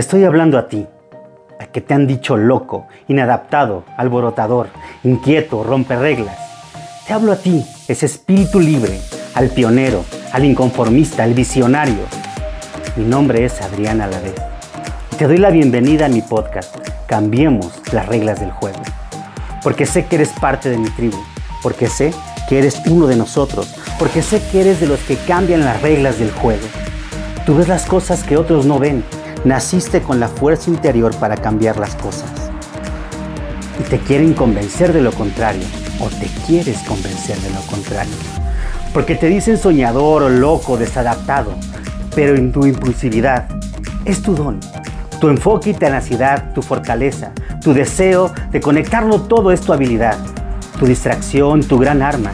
Estoy hablando a ti, a que te han dicho loco, inadaptado, alborotador, inquieto, rompe reglas. Te hablo a ti, ese espíritu libre, al pionero, al inconformista, al visionario. Mi nombre es Adrián Alavés. Te doy la bienvenida a mi podcast. Cambiemos las reglas del juego. Porque sé que eres parte de mi tribu. Porque sé que eres uno de nosotros. Porque sé que eres de los que cambian las reglas del juego. Tú ves las cosas que otros no ven Naciste con la fuerza interior para cambiar las cosas. Y te quieren convencer de lo contrario, o te quieres convencer de lo contrario. Porque te dicen soñador o loco, desadaptado, pero en tu impulsividad es tu don. Tu enfoque y tenacidad, tu fortaleza, tu deseo de conectarlo todo es tu habilidad. Tu distracción, tu gran arma.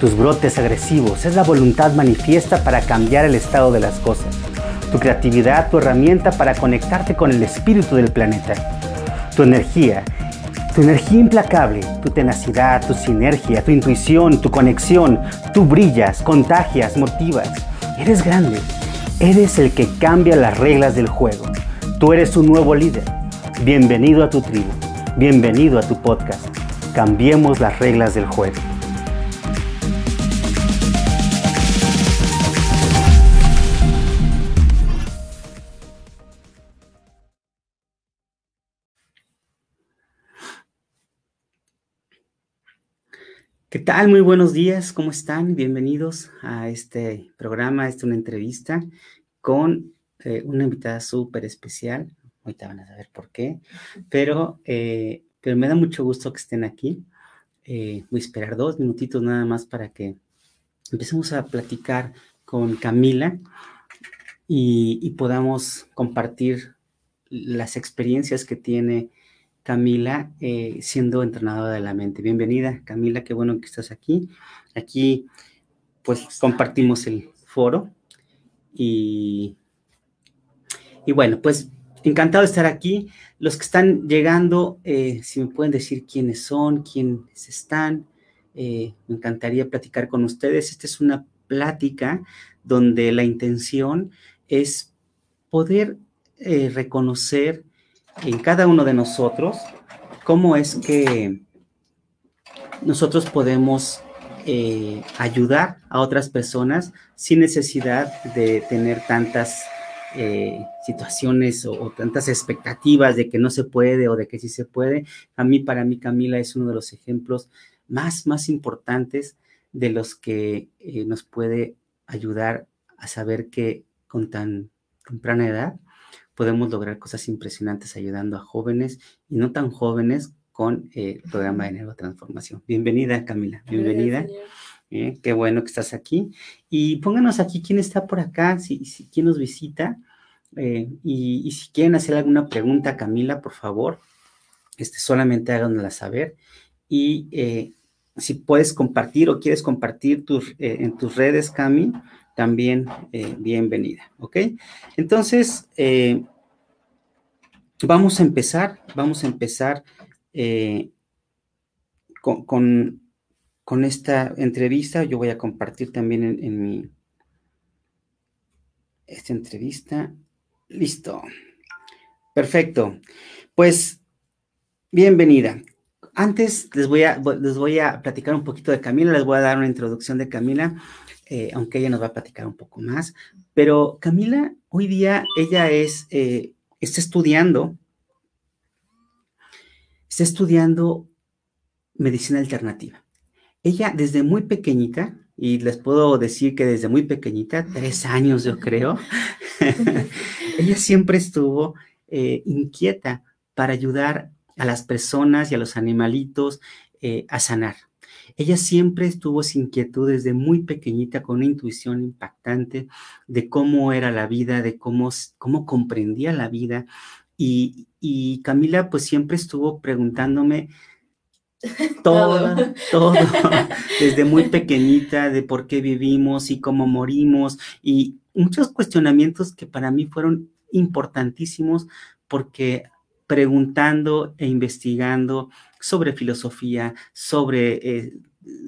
Tus brotes agresivos es la voluntad manifiesta para cambiar el estado de las cosas tu creatividad, tu herramienta para conectarte con el espíritu del planeta, tu energía, tu energía implacable, tu tenacidad, tu sinergia, tu intuición, tu conexión, tú brillas, contagias, motivas. Eres grande, eres el que cambia las reglas del juego. Tú eres un nuevo líder. Bienvenido a tu tribu, bienvenido a tu podcast. Cambiemos las reglas del juego. ¿Qué tal? Muy buenos días, ¿cómo están? Bienvenidos a este programa, esta es una entrevista con eh, una invitada súper especial. Ahorita van a saber por qué, pero, eh, pero me da mucho gusto que estén aquí. Eh, voy a esperar dos minutitos nada más para que empecemos a platicar con Camila y podamos compartir las experiencias que tiene Camila, eh, siendo entrenadora de la mente. Bienvenida, Camila, qué bueno que estás aquí. Aquí, pues, compartimos el foro y, y bueno, pues, encantado de estar aquí. Los que están llegando, eh, si me pueden decir quiénes son, quiénes están, eh, me encantaría platicar con ustedes. Esta es una plática donde la intención es poder reconocer en cada uno de nosotros cómo es que nosotros podemos eh, ayudar a otras personas sin necesidad de tener tantas eh, situaciones o, tantas expectativas de que no se puede o de que sí se puede. A mí, para mí, Camila es uno de los ejemplos más, más importantes de los que eh, nos puede ayudar a saber que con tan temprana edad podemos lograr cosas impresionantes ayudando a jóvenes y no tan jóvenes con eh, el programa de neurotransformación. Bienvenida, Camila. Bienvenida. Eh, qué bueno que estás aquí. Y pónganos aquí quién está por acá, si, quién nos visita. Eh, y, si quieren hacer alguna pregunta, Camila, por favor, este, solamente háganosla saber. Y si puedes compartir o quieres compartir tus, en tus redes, Cami, también eh, bienvenida, ¿ok? Entonces, eh, vamos a empezar, vamos a empezar eh, con, esta entrevista. Yo voy a compartir también en, en mi, esta entrevista. Listo. Perfecto. Pues, bienvenida. Antes les voy, a, les voy a platicar un poquito de Camila, les voy a dar una introducción de Camila. Eh, aunque ella nos va a platicar un poco más. Pero Camila, hoy día ella es, eh, está estudiando, está estudiando medicina alternativa. Ella desde muy pequeñita, y les puedo decir que desde muy pequeñita, tres años yo creo, ella siempre estuvo eh, inquieta para ayudar a las personas y a los animalitos a sanar. Ella siempre estuvo sin inquietud desde muy pequeñita, con una intuición impactante de cómo era la vida, de cómo, cómo comprendía la vida. Y, Camila pues siempre estuvo preguntándome todo, todo, desde muy pequeñita, de por qué vivimos y cómo morimos, y muchos cuestionamientos que para mí fueron importantísimos porque preguntando e investigando sobre filosofía, sobre eh,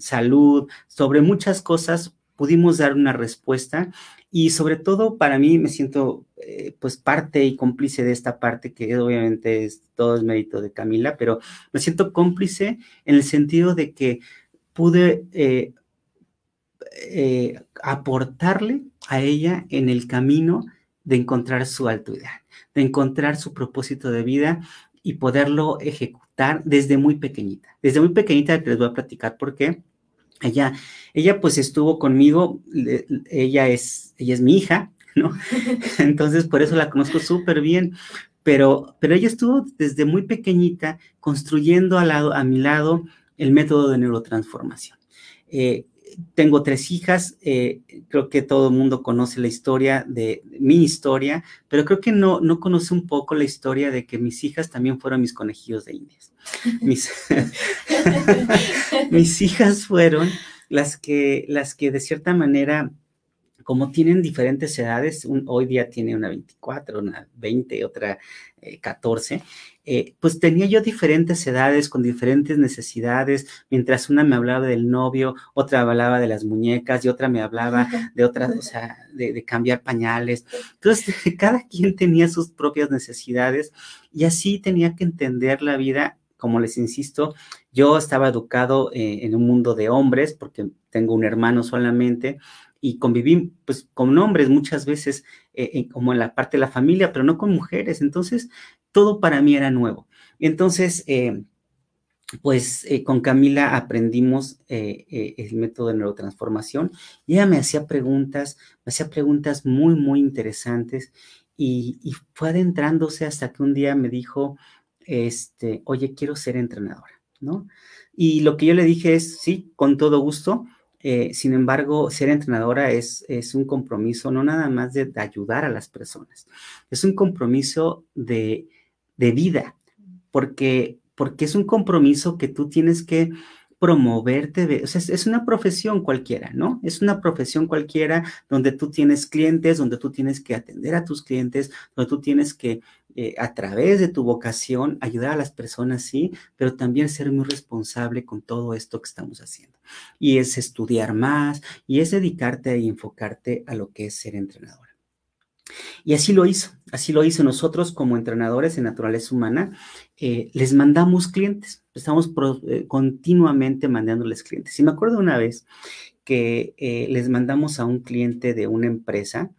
salud, sobre muchas cosas, pudimos dar una respuesta. Y sobre todo para mí me siento eh, pues parte y cómplice de esta parte que obviamente es todo el mérito de Camila, pero me siento cómplice en el sentido de que pude eh, aportarle a ella en el camino de encontrar su autoridad, de encontrar su propósito de vida y poderlo ejecutar desde muy pequeñita. Desde muy pequeñita les voy a platicar por qué ella, ella pues estuvo conmigo, ella es, ella es mi hija, ¿no? Entonces por eso la conozco súper bien, pero, pero ella estuvo desde muy pequeñita construyendo al lado, a mi lado el método de neurotransformación. Eh, tengo tres hijas, eh, creo que todo el mundo conoce la historia de, mi historia, pero creo que no, no conoce un poco la historia de que mis hijas también fueron mis conejillos de indias. Mis, hijas fueron las que, las que de cierta manera como tienen diferentes edades, hoy día tiene una 24, una 20, otra 14, eh, pues tenía yo diferentes edades con diferentes necesidades, mientras una me hablaba del novio, otra hablaba de las muñecas y otra me hablaba de otra, o sea, de, de cambiar pañales. Entonces, cada quien tenía sus propias necesidades y así tenía que entender la vida como les insisto, yo estaba educado eh, en un mundo de hombres porque tengo un hermano solamente y conviví pues con hombres muchas veces eh, como en la parte de la familia, pero no con mujeres. Entonces, todo para mí era nuevo. Entonces, eh, pues eh, con Camila aprendimos el método de neurotransformación y ella me hacía preguntas, me hacía preguntas muy, muy interesantes y, fue adentrándose hasta que un día me dijo, este, oye, quiero ser entrenadora, ¿no? Y lo que yo le dije es, sí, con todo gusto, eh, sin embargo, ser entrenadora es, es, un compromiso no nada más de, ayudar a las personas, es un compromiso de, de vida, porque, porque es un compromiso que tú tienes que promoverte, o sea, es una profesión cualquiera, ¿no? Es una profesión cualquiera donde tú tienes clientes, donde tú tienes que atender a tus clientes, donde tú tienes que, eh, a través de tu vocación, ayudar a las personas, sí, pero también ser muy responsable con todo esto que estamos haciendo. Y es estudiar más, y es dedicarte y enfocarte a lo que es ser entrenador. Y así lo hizo, así lo hizo. Nosotros como entrenadores en naturaleza humana, eh, les mandamos clientes, estamos eh, continuamente mandándoles clientes. Y me acuerdo una vez que eh, les mandamos a un cliente de una empresa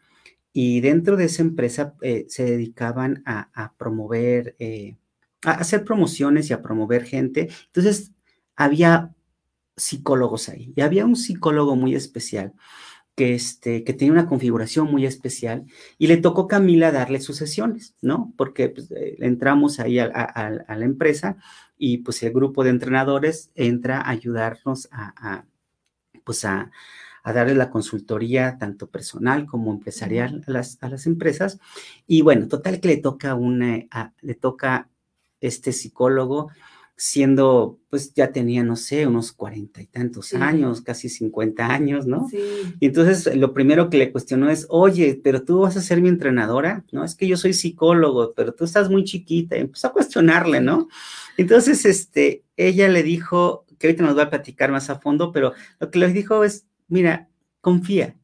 y dentro de esa empresa se dedicaban a, a promover, a hacer promociones y a promover gente. Entonces, había psicólogos ahí y había un psicólogo muy especial que, este, que tenía una configuración muy especial y le tocó a Camila darle sus sesiones, ¿no? Porque pues, eh, entramos ahí a, la empresa y pues el grupo de entrenadores entra a ayudarnos a, pues a, darle la consultoría tanto personal como empresarial a las, a las empresas. Y bueno, total que le toca una, le toca este psicólogo siendo, pues ya tenía, no sé, unos cuarenta y tantos años, casi cincuenta años, ¿no? Sí. Y entonces lo primero que le cuestionó es, oye, pero tú vas a ser mi entrenadora, ¿no? Es que yo soy psicólogo, pero tú estás muy chiquita. Y empezó a cuestionarle, ¿no? Entonces, este, ella le dijo, que ahorita nos va a platicar más a fondo, pero lo que le dijo es, mira, confía,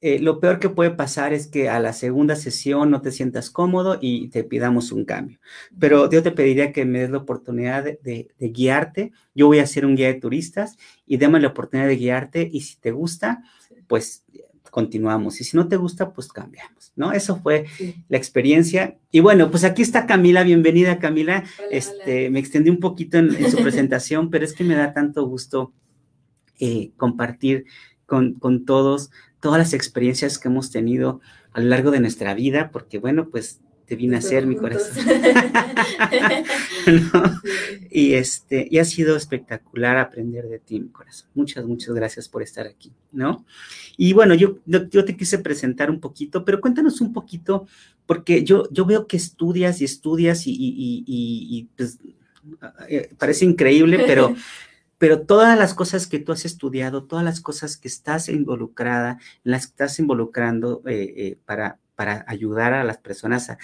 eh, lo peor que puede pasar es que a la segunda sesión no te sientas cómodo y te pidamos un cambio. Pero yo te pediría que me des la oportunidad de, guiarte. Yo voy a ser un guía de turistas y déme la oportunidad de guiarte y si te gusta, pues continuamos. Y si no te gusta, pues cambiamos, ¿no? Eso fue la experiencia. Y bueno, pues aquí está Camila. Bienvenida, Camila. este, Me extendí un poquito en, su presentación, pero es que me da tanto gusto eh, compartir con, con todos todas las experiencias que hemos tenido a lo largo de nuestra vida, porque bueno, pues te vine a ser mi corazón. Y este, y ha sido espectacular aprender de ti, mi corazón. Muchas, muchas gracias por estar aquí, ¿no? Y bueno, yo, yo te quise presentar un poquito, pero cuéntanos un poquito, porque yo, yo veo que estudias y estudias y, y, y pues, eh, parece increíble, pero pero todas las cosas que tú has estudiado, todas las cosas que estás involucrada, en las que estás involucrando eh, eh, para, para ayudar a las personas a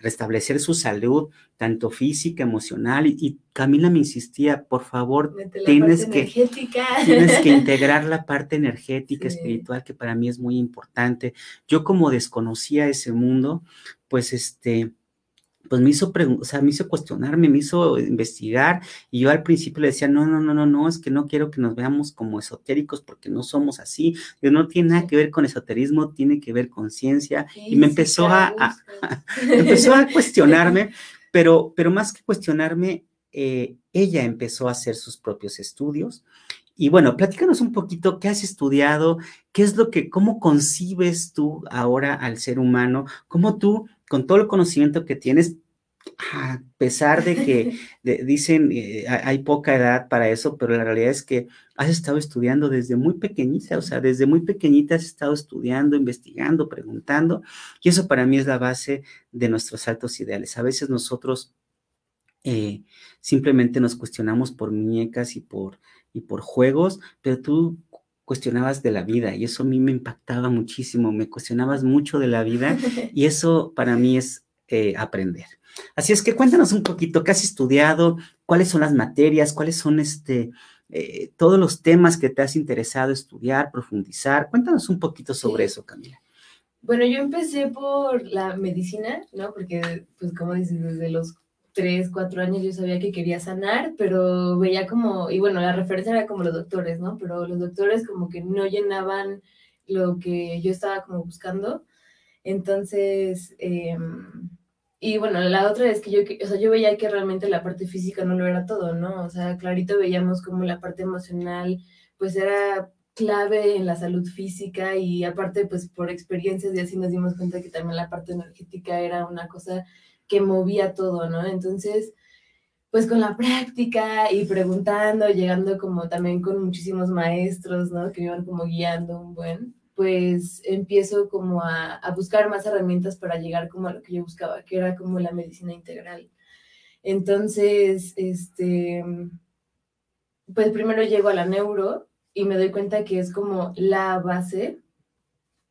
restablecer su salud, tanto física, emocional. Y, Camila me insistía, por favor, tienes que, tienes que integrar la parte energética, espiritual, que para mí es muy importante. Yo como desconocía ese mundo, pues este pues me hizo, o sea, me hizo cuestionarme, me hizo investigar, y yo al principio le decía, no, no, no, no, no, es que no quiero que nos veamos como esotéricos porque no somos así, no tiene nada que ver con esoterismo, tiene que ver con ciencia, y me empezó a, empezó a cuestionarme, pero, pero más que cuestionarme, eh, ella empezó a hacer sus propios estudios, y bueno, platícanos un poquito qué has estudiado, qué es lo que, cómo concibes tú ahora al ser humano, cómo tú con todo el conocimiento que tienes, a pesar de que dicen eh, hay poca edad para eso, pero la realidad es que has estado estudiando desde muy pequeñita, o sea, desde muy pequeñita has estado estudiando, investigando, preguntando, y eso para mí es la base de nuestros altos ideales. A veces nosotros eh, simplemente nos cuestionamos por muñecas y por, y por juegos, pero tú cuestionabas de la vida y eso a mí me impactaba muchísimo, me cuestionabas mucho de la vida y eso para mí es eh, aprender. Así es que cuéntanos un poquito, ¿qué has estudiado? ¿Cuáles son las materias? ¿Cuáles son este, eh, todos los temas que te has interesado estudiar, profundizar? Cuéntanos un poquito sobre eso, Camila. Bueno, yo empecé por la medicina, ¿no? Porque, pues, como dices, desde los tres, cuatro años yo sabía que quería sanar, pero veía como, y bueno, la referencia era como los doctores, ¿no? Pero los doctores como que no llenaban lo que yo estaba como buscando. Entonces, em, y bueno, la otra es que yo, o sea, yo veía que realmente la parte física no lo era todo, ¿no? O sea, clarito veíamos como la parte emocional, pues era clave en la salud física y aparte, pues por experiencias y así nos dimos cuenta que también la parte energética era una cosa que movía todo, ¿no? Entonces, pues con la práctica y preguntando, llegando como también con muchísimos maestros, ¿no? Que me iban como guiando un buen, pues empiezo como a, a, buscar más herramientas para llegar como a lo que yo buscaba, que era como la medicina integral. Entonces, este, pues primero llego a la neuro y me doy cuenta que es como la base,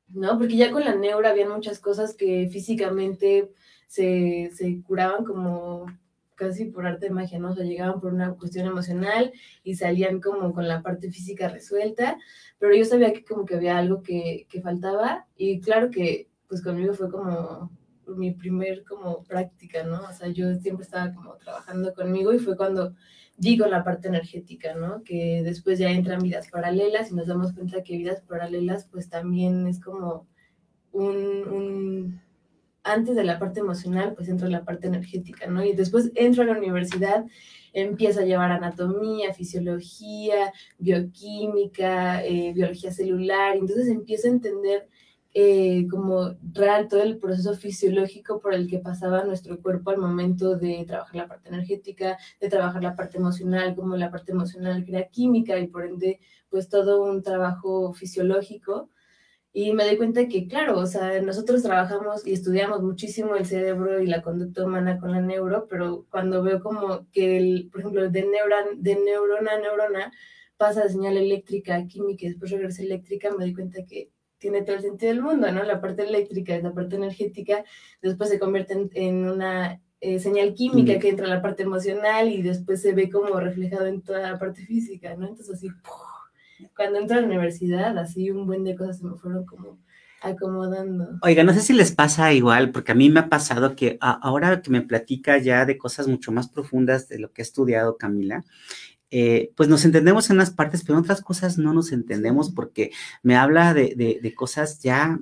¿no? Porque ya con la neuro había muchas cosas que físicamente se, se curaban como casi por arte de magia, ¿no? O sea, llegaban por una cuestión emocional y salían como con la parte física resuelta, pero yo sabía que como que había algo que, que faltaba y claro que pues conmigo fue como mi primer como práctica, ¿no? O sea, yo siempre estaba como trabajando conmigo y fue cuando digo la parte energética, ¿no? Que después ya entran vidas paralelas y nos damos cuenta que vidas paralelas pues también es como un, un antes de la parte emocional, pues entra la parte energética, ¿no? Y después entro a la universidad, empiezo a llevar anatomía, fisiología, bioquímica, eh, biología celular, entonces empiezo a entender eh, como real todo el proceso fisiológico por el que pasaba nuestro cuerpo al momento de trabajar la parte energética, de trabajar la parte emocional, como la parte emocional crea química y por ende, pues todo un trabajo fisiológico y me di cuenta que, claro, o sea, nosotros trabajamos y estudiamos muchísimo el cerebro y la conducta humana con la neuro, pero cuando veo como que, el, por ejemplo, de, neuron, de neurona a neurona pasa de señal eléctrica a química y después regresa eléctrica, me di cuenta que tiene todo el sentido del mundo, ¿no? La parte eléctrica es la parte energética, después se convierte en, una eh, señal química que entra a la parte emocional y después se ve como reflejado en toda la parte física, ¿no? Entonces así, cuando entro a la universidad, así un buen de cosas se me fueron como acomodando. Oiga, no sé si les pasa igual, porque a mí me ha pasado que ahora que me platica ya de cosas mucho más profundas de lo que ha estudiado Camila, eh, pues nos entendemos en unas partes, pero en otras cosas no nos entendemos porque me habla de, de, cosas ya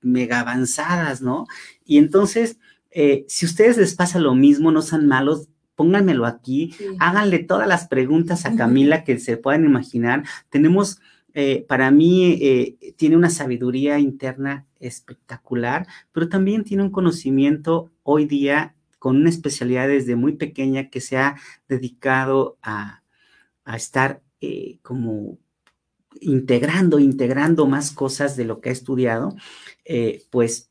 mega avanzadas, ¿no? Y entonces, eh, si a ustedes les pasa lo mismo, no sean malos, pónganmelo aquí, háganle todas las preguntas a Camila que se puedan imaginar. Tenemos, eh, para mí, eh, tiene una sabiduría interna espectacular, pero también tiene un conocimiento hoy día con una especialidad desde muy pequeña que se ha dedicado a, estar eh, como integrando, integrando más cosas de lo que ha estudiado, pues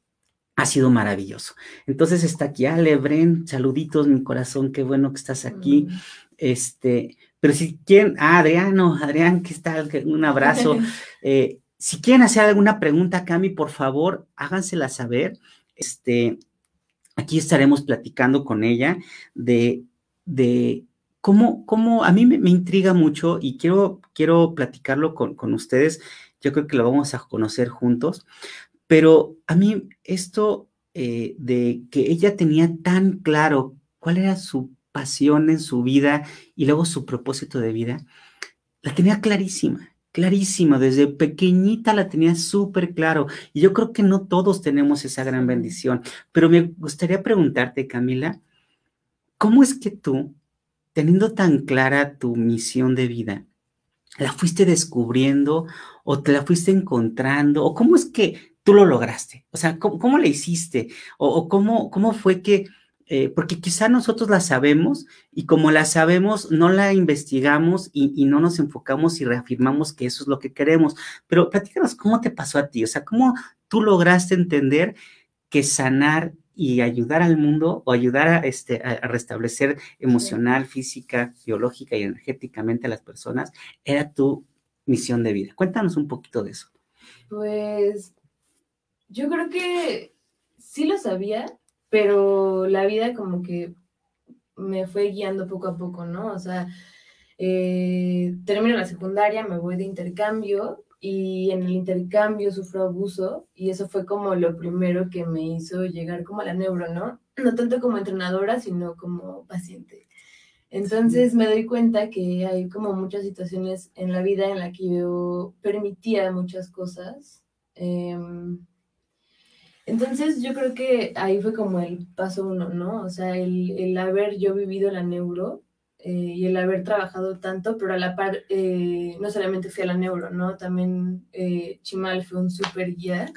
ha sido maravilloso. Entonces está aquí Ale, Bren, saluditos, mi corazón, qué bueno que estás aquí. Mm. Este, pero si quieren, ah, Adriano, Adrián, ¿qué tal? Un abrazo. Eh, si quieren hacer alguna pregunta, Cami, por favor, hágansela saber. Este, aquí estaremos platicando con ella de, de cómo, cómo, a mí me, intriga mucho y quiero, quiero platicarlo con, con ustedes. Yo creo que lo vamos a conocer juntos, pero a mí esto eh, de que ella tenía tan claro cuál era su pasión en su vida y luego su propósito de vida, la tenía clarísima, clarísima, desde pequeñita la tenía súper claro. Y yo creo que no todos tenemos esa gran bendición, pero me gustaría preguntarte, Camila, ¿cómo es que tú, teniendo tan clara tu misión de vida, la fuiste descubriendo o te la fuiste encontrando? ¿O cómo es que tú lo lograste? O sea, ¿cómo, cómo le hiciste? ¿O, cómo, cómo fue que eh, porque quizá nosotros la sabemos y como la sabemos, no la investigamos y, no nos enfocamos y reafirmamos que eso es lo que queremos. Pero platícanos, ¿cómo te pasó a ti? O sea, ¿cómo tú lograste entender que sanar y ayudar al mundo o ayudar a, este, a, restablecer emocional, física, biológica y energéticamente a las personas era tu misión de vida? Cuéntanos un poquito de eso. Pues yo creo que sí lo sabía, pero la vida como que me fue guiando poco a poco, ¿no? O sea, eh, termino la secundaria, me voy de intercambio y en el intercambio sufro abuso y eso fue como lo primero que me hizo llegar como a la neuro, ¿no? No tanto como entrenadora, sino como paciente. Entonces me doy cuenta que hay como muchas situaciones en la vida en la que yo permitía muchas cosas. Em, entonces yo creo que ahí fue como el paso uno, ¿no? O sea, el, haber yo vivido la neuro eh, y el haber trabajado tanto, pero a la par, eh, no solamente fui a la neuro, ¿no? También eh, Chimal fue un super guía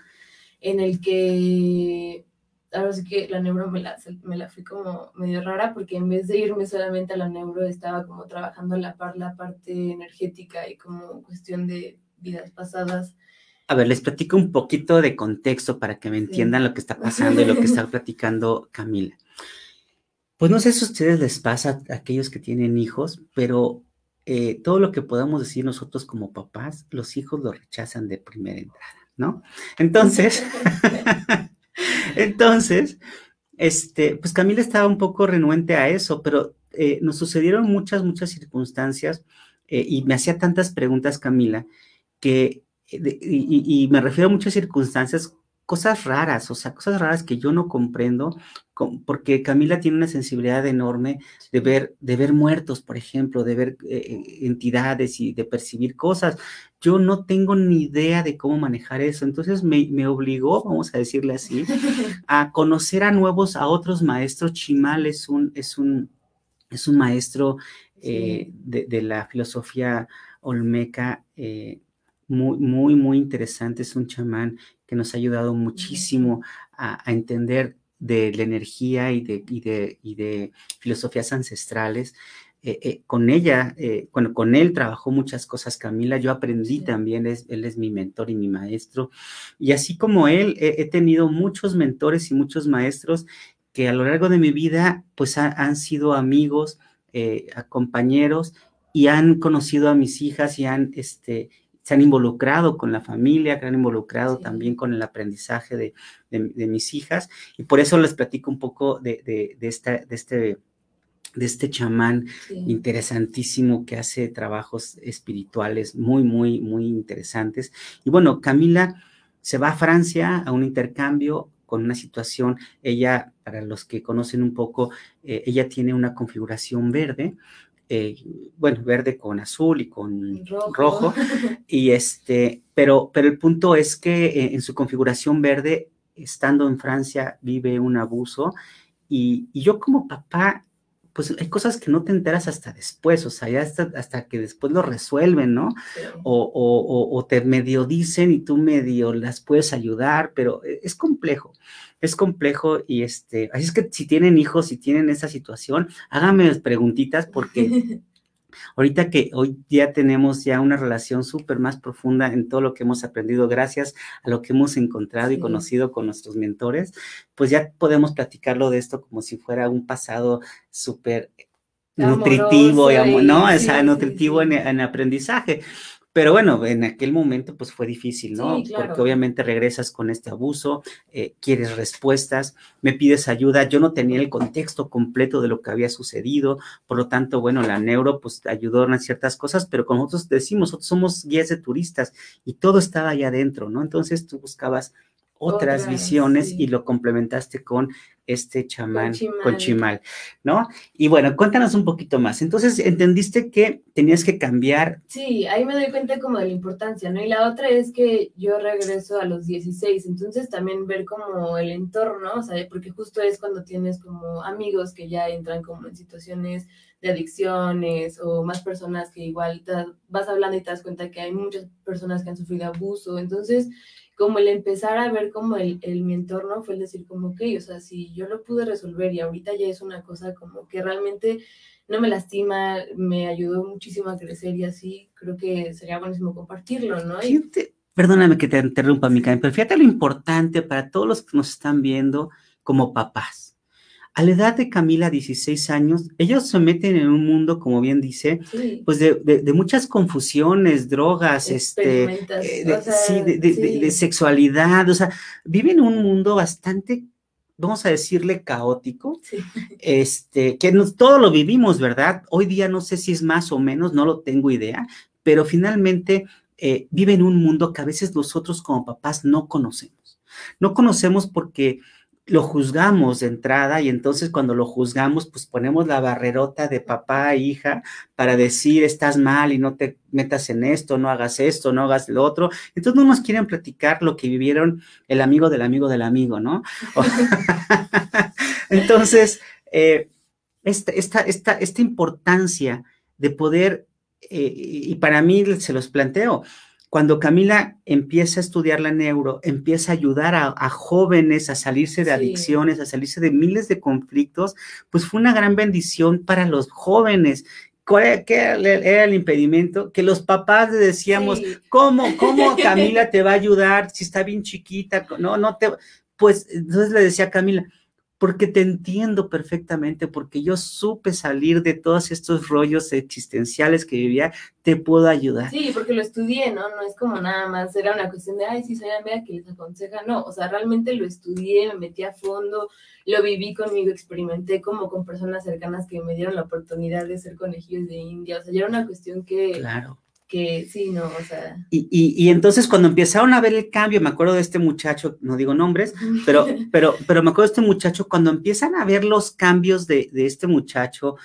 en el que, ahora sí que la neuro me la, me la fui como medio rara porque en vez de irme solamente a la neuro, estaba como trabajando a la par la parte energética y como cuestión de vidas pasadas a ver, les platico un poquito de contexto para que me entiendan lo que está pasando y lo que está platicando Camila. Pues no sé si a ustedes les pasa a aquellos que tienen hijos, pero eh, todo lo que podamos decir nosotros como papás, los hijos lo rechazan de primera entrada, ¿no? Entonces, entonces, este, pues Camila estaba un poco renuente a eso, pero eh, nos sucedieron muchas, muchas circunstancias eh, y me hacía tantas preguntas Camila que y, me refiero a muchas circunstancias, cosas raras, o sea, cosas raras que yo no comprendo, porque Camila tiene una sensibilidad enorme de ver, de ver muertos, por ejemplo, de ver eh, eh, entidades y de percibir cosas. Yo no tengo ni idea de cómo manejar eso, entonces me, obligó, vamos a decirle así, a conocer a nuevos, a otros maestros. Chimal es un, es un, es un maestro eh, de, la filosofía olmeca muy, muy, muy interesante. Es un chamán que nos ha ayudado muchísimo a, entender de la energía y de, y de, y de filosofías ancestrales. Eh, eh, con ella, eh, bueno, con él trabajó muchas cosas Camila, yo aprendí también, él es mi mentor y mi maestro, y así como él, he, tenido muchos mentores y muchos maestros que a lo largo de mi vida, pues han sido amigos, compañeros, y han conocido a mis hijas y han, este, se han involucrado con la familia, que han involucrado también con el aprendizaje de, mis hijas. Y por eso les platico un poco de, este, de este chamán interesantísimo que hace trabajos espirituales muy, muy, muy interesantes. Y bueno, Camila se va a Francia a un intercambio con una situación, ella, para los que conocen un poco, eh, ella tiene una configuración verde, eh, bueno, verde con azul y con rojo. y este, pero, pero el punto es que eh, en su configuración verde, estando en Francia, vive un abuso y, y, yo como papá, pues hay cosas que no te enteras hasta después, o sea, ya hasta, hasta que después lo resuelven, ¿no? O, o, o, te medio dicen y tú medio las puedes ayudar, pero e, es complejo es complejo y este, así es que si tienen hijos, si tienen esa situación, háganme preguntitas porque ahorita que hoy día tenemos ya una relación súper más profunda en todo lo que hemos aprendido gracias a lo que hemos encontrado y conocido con nuestros mentores, pues ya podemos platicarlo de esto como si fuera un pasado súper nutritivo, y, ¿no? o sea, nutritivo en, en aprendizaje Pero bueno, en aquel momento pues fue difícil, ¿no? Sí, claro. Porque obviamente regresas con este abuso, eh, quieres respuestas, me pides ayuda. Yo no tenía el contexto completo de lo que había sucedido, por lo tanto, bueno, la neuro pues ayudó en ciertas cosas, pero como nosotros decimos, nosotros somos guías de turistas y todo estaba allá adentro, ¿no? Entonces tú buscabas otras, visiones sí. y lo complementaste con este chamán, con chimal, ¿no? Y bueno, cuéntanos un poquito más. Entonces, entendiste que tenías que cambiar, Sí, ahí me doy cuenta como de la importancia, ¿no? Y la otra es que yo regreso a los 16, entonces también ver como el entorno, o sea, porque justo es cuando tienes como amigos que ya entran como en situaciones de adicciones o más personas que igual te vas hablando y te das cuenta que hay muchas personas que han sufrido abuso, entonces como el empezar a ver como el, el mi entorno fue el decir como ok, o sea, si yo lo pude resolver y ahorita ya es una cosa como que realmente no me lastima, me ayudó muchísimo a crecer y así creo que sería buenísimo compartirlo, ¿no? Perdóname que te interrumpa, Mica, pero fíjate lo importante para todos los que nos están viendo como papás. A la edad de Camila, 16 años, ellos se meten en un mundo, como bien dice, sí, pues de, de- de muchas confusiones, drogas, este, eh, de, o sea, sí, de, sexualidad, o sea, viven un mundo bastante, vamos a decirle, caótico, este, que nos, todo lo vivimos, ¿verdad? Hoy día no sé si es más o menos, no lo tengo idea, pero finalmente eh, viven un mundo que a veces nosotros como papás no conocemos. No conocemos porque lo juzgamos de entrada y entonces cuando lo juzgamos, pues ponemos la barrerota de papá e hija para decir estás mal y no te metas en esto, no hagas esto, no hagas lo otro. Entonces no nos quieren platicar lo que vivieron el amigo del amigo del amigo, ¿no? entonces, eh, esta, esta, esta, esta importancia de poder, eh, y para mí se los planteo, cuando Camila empieza a estudiar la neuro, empieza a ayudar a, a jóvenes a salirse de Sí. adicciones, a salirse de miles de conflictos, pues fue una gran bendición para los jóvenes. ¿Cuál era, qué era el- era el impedimento? Que los papás le decíamos, Sí. ¿cómo, cómo Camila te va a ayudar si está bien chiquita? No, no te... Pues entonces le decía a Camila, porque te entiendo perfectamente, porque yo supe salir de todos estos rollos existenciales que vivía, te puedo ayudar. Sí, porque lo estudié, ¿no? No es como nada más, era una cuestión de, ay, sí, soy amiga que les aconseja. No, o sea, realmente lo estudié, me metí a fondo, lo viví conmigo, experimenté como con personas cercanas que me dieron la oportunidad de ser conejillos de India. O sea, ya era una cuestión que, Claro. Que sí, no, o sea. Y, y, y entonces cuando empezaron a ver el cambio, me acuerdo de este muchacho, no digo nombres, pero, pero, pero me acuerdo de este muchacho, cuando empiezan a ver los cambios de, de este muchacho,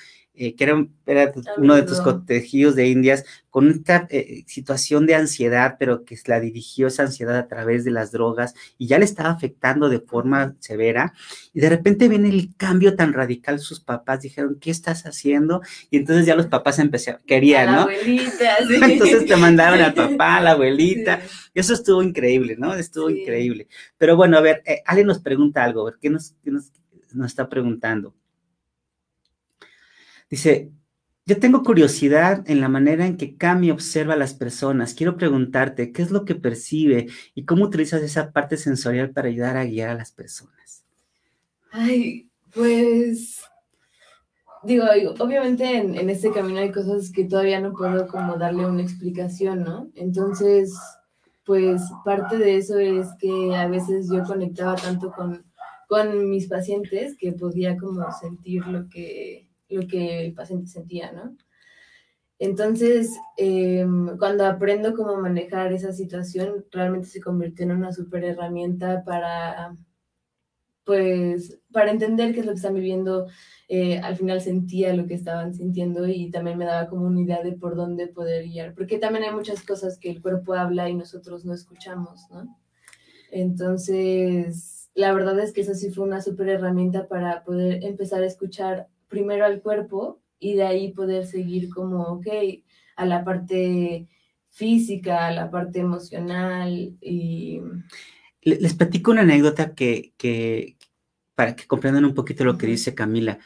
eh, que era, era uno de tus conejillos de indias, con esta eh, situación de ansiedad, pero que la dirigió esa ansiedad a través de las drogas y ya le estaba afectando de forma severa, y de repente viene el cambio tan radical, sus papás dijeron, ¿qué estás haciendo? Y entonces ya los papás empezaron, a querían, la ¿no? abuelita, sí. Entonces te mandaron al papá, a la abuelita, Sí. eso estuvo increíble, ¿no? Estuvo Sí. increíble. Pero bueno, a ver, eh, Ale nos pregunta algo, a ver, ¿qué nos, qué nos, nos está preguntando? Dice, yo tengo curiosidad en la manera en que Cami observa a las personas. Quiero preguntarte, ¿qué es lo que percibe y cómo utilizas esa parte sensorial para ayudar a guiar a las personas? Ay, pues digo, obviamente en, en este camino hay cosas que todavía no puedo como darle una explicación, ¿no? Entonces, pues parte de eso es que a veces yo conectaba tanto con, con mis pacientes que podía como sentir lo que, lo que el paciente sentía, ¿no? Entonces, eh, cuando aprendo cómo manejar esa situación, realmente se convirtió en una super herramienta para, pues, para entender qué es lo que están viviendo. Eh, al final sentía lo que estaban sintiendo y también me daba como una idea de por dónde poder guiar, porque también hay muchas cosas que el cuerpo habla y nosotros no escuchamos, ¿no? Entonces, la verdad es que eso sí fue una súper herramienta para poder empezar a escuchar primero al cuerpo y de ahí poder seguir como, ok, a la parte física, a la parte emocional y... Le- Les platico una anécdota que, que para que comprendan un poquito lo que dice Camila.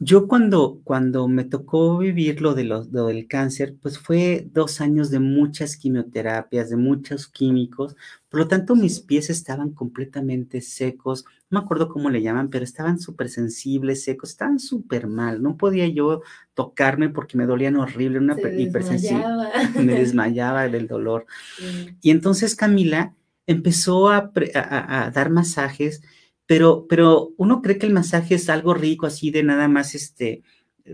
Yo cuando, cuando me tocó vivir lo, de lo, del cáncer, pues fue dos años de muchas quimioterapias, de muchos químicos, por lo tanto mis pies estaban completamente secos, no me acuerdo cómo le llaman, pero estaban súper sensibles, secos, estaban súper mal, no podía yo tocarme porque me dolían horrible, una hipersensibilidad, me desmayaba del dolor. Y entonces Camila empezó a, a dar masajes, pero, pero uno cree que el masaje es algo rico, así de nada más, este,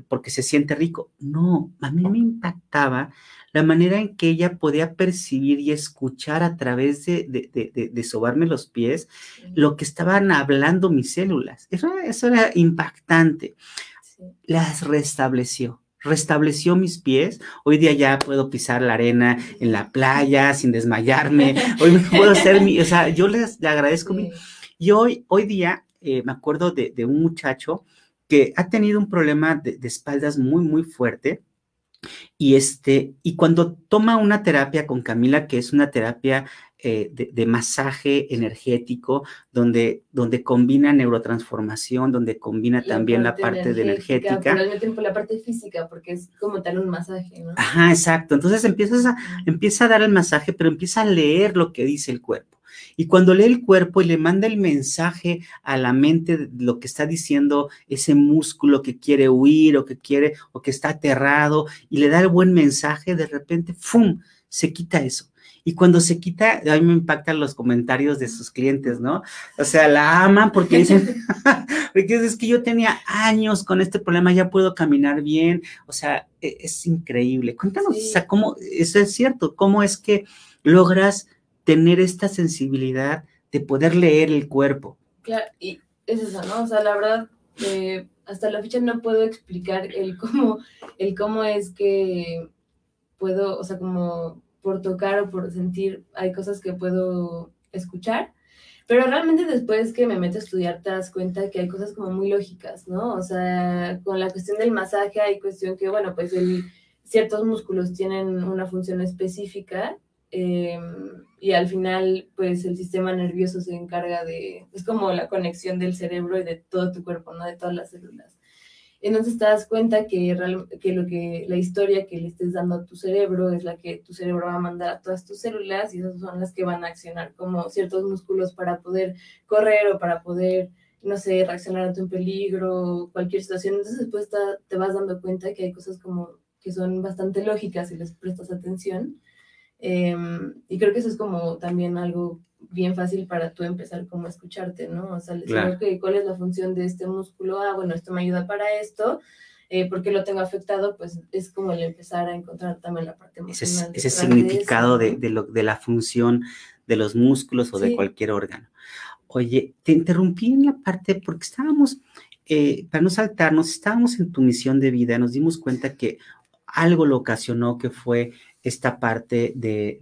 porque se siente rico. No, a mí me impactaba la manera en que ella podía percibir y escuchar a través de, de, sobarme los pies lo que estaban hablando mis células. Eso, eso era impactante. Las restableció restableció mis pies. Hoy día ya puedo pisar la arena en la playa sin desmayarme. Hoy puedo hacer mi, o sea, yo les le agradezco mi, y hoy, hoy día eh, me acuerdo de, un muchacho que ha tenido un problema de, espaldas muy, muy fuerte. Y, este, y cuando toma una terapia con Camila, que es una terapia eh, de, masaje energético, donde, donde combina neurotransformación, donde combina también la parte de energética. Pero al mismo tiempo la parte física, porque es como tal un masaje, ¿no? Ajá, exacto. Entonces empiezas a, empieza a dar el masaje, pero empieza a leer lo que dice el cuerpo. Y cuando lee el cuerpo y le manda el mensaje a la mente de lo que está diciendo ese músculo que quiere huir o que quiere o que está aterrado y le da el buen mensaje, de repente, ¡fum!, se quita eso. Y cuando se quita, a mí me impactan los comentarios de sus clientes, ¿no? O sea, la aman porque dicen, porque es que yo tenía años con este problema, ya puedo caminar bien, o sea, e, es, increíble. Cuéntanos, o sea, cómo, eso es cierto, cómo es que logras tener esta sensibilidad de poder leer el cuerpo. Claro, y es eso, ¿no? O sea, la verdad, eh, hasta la fecha no puedo explicar el cómo, el cómo es que puedo, o sea, como por tocar o por sentir, hay cosas que puedo escuchar, pero realmente después que me meto a estudiar te das cuenta que hay cosas como muy lógicas, ¿no? O sea, con la cuestión del masaje hay cuestión que, bueno, pues el, ciertos músculos tienen una función específica Em, y al final, pues el sistema nervioso se encarga de, es como la conexión del cerebro y de todo tu cuerpo, ¿no? De todas las células. Entonces te das cuenta que, que, lo que la historia que le estés dando a tu cerebro es la que tu cerebro va a mandar a todas tus células y esas son las que van a accionar como ciertos músculos para poder correr o para poder, no sé, reaccionar ante un peligro, cualquier situación. Entonces después te vas dando cuenta que hay cosas como que son bastante lógicas si les prestas atención Em, y creo que eso es como también algo bien fácil para tú empezar como a escucharte, ¿no? O sea, decir, ¿cuál es la función de este músculo? Ah, bueno, esto me ayuda para esto. Eh, porque lo tengo afectado, pues es como el empezar a encontrar también la parte emocional. Ese, ese significado de, de, lo, de, la función de los músculos o de cualquier órgano. Oye, te interrumpí en la parte porque estábamos, eh, para no saltarnos, estábamos en tu misión de vida, nos dimos cuenta que algo lo ocasionó que fue esta parte de,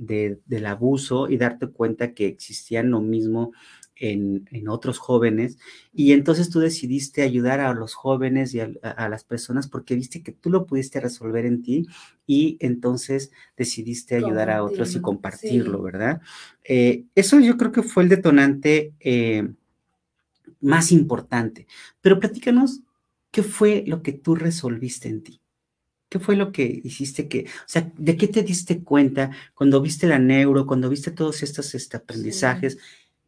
del abuso y darte cuenta que existía lo mismo en, otros jóvenes. Y entonces tú decidiste ayudar a los jóvenes y a, las personas porque viste que tú lo pudiste resolver en ti y entonces decidiste ayudar a otros y compartirlo, ¿verdad? Eh, eso yo creo que fue el detonante eh, más importante. Pero platícanos, ¿qué fue lo que tú resolviste en ti? ¿Qué fue lo que hiciste que, o sea, de qué te diste cuenta cuando viste la neuro, cuando viste todos estos este, aprendizajes?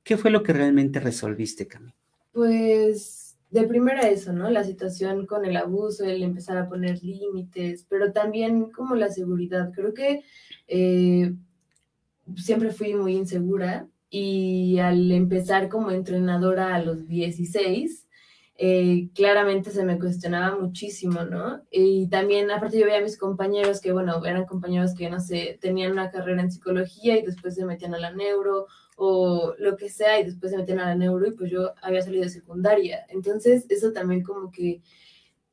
¿Qué fue lo que realmente resolviste, Cami? Pues de primera eso, ¿no? La situación con el abuso, el empezar a poner límites, pero también como la seguridad. Creo que eh, siempre fui muy insegura y al empezar como entrenadora a los 16, eh, claramente se me cuestionaba muchísimo, ¿no? Y también, aparte, yo veía a mis compañeros que, bueno, eran compañeros que, no sé, tenían una carrera en psicología y después se metían a la neuro o lo que sea y después se metían a la neuro y pues yo había salido de secundaria. Entonces, eso también como que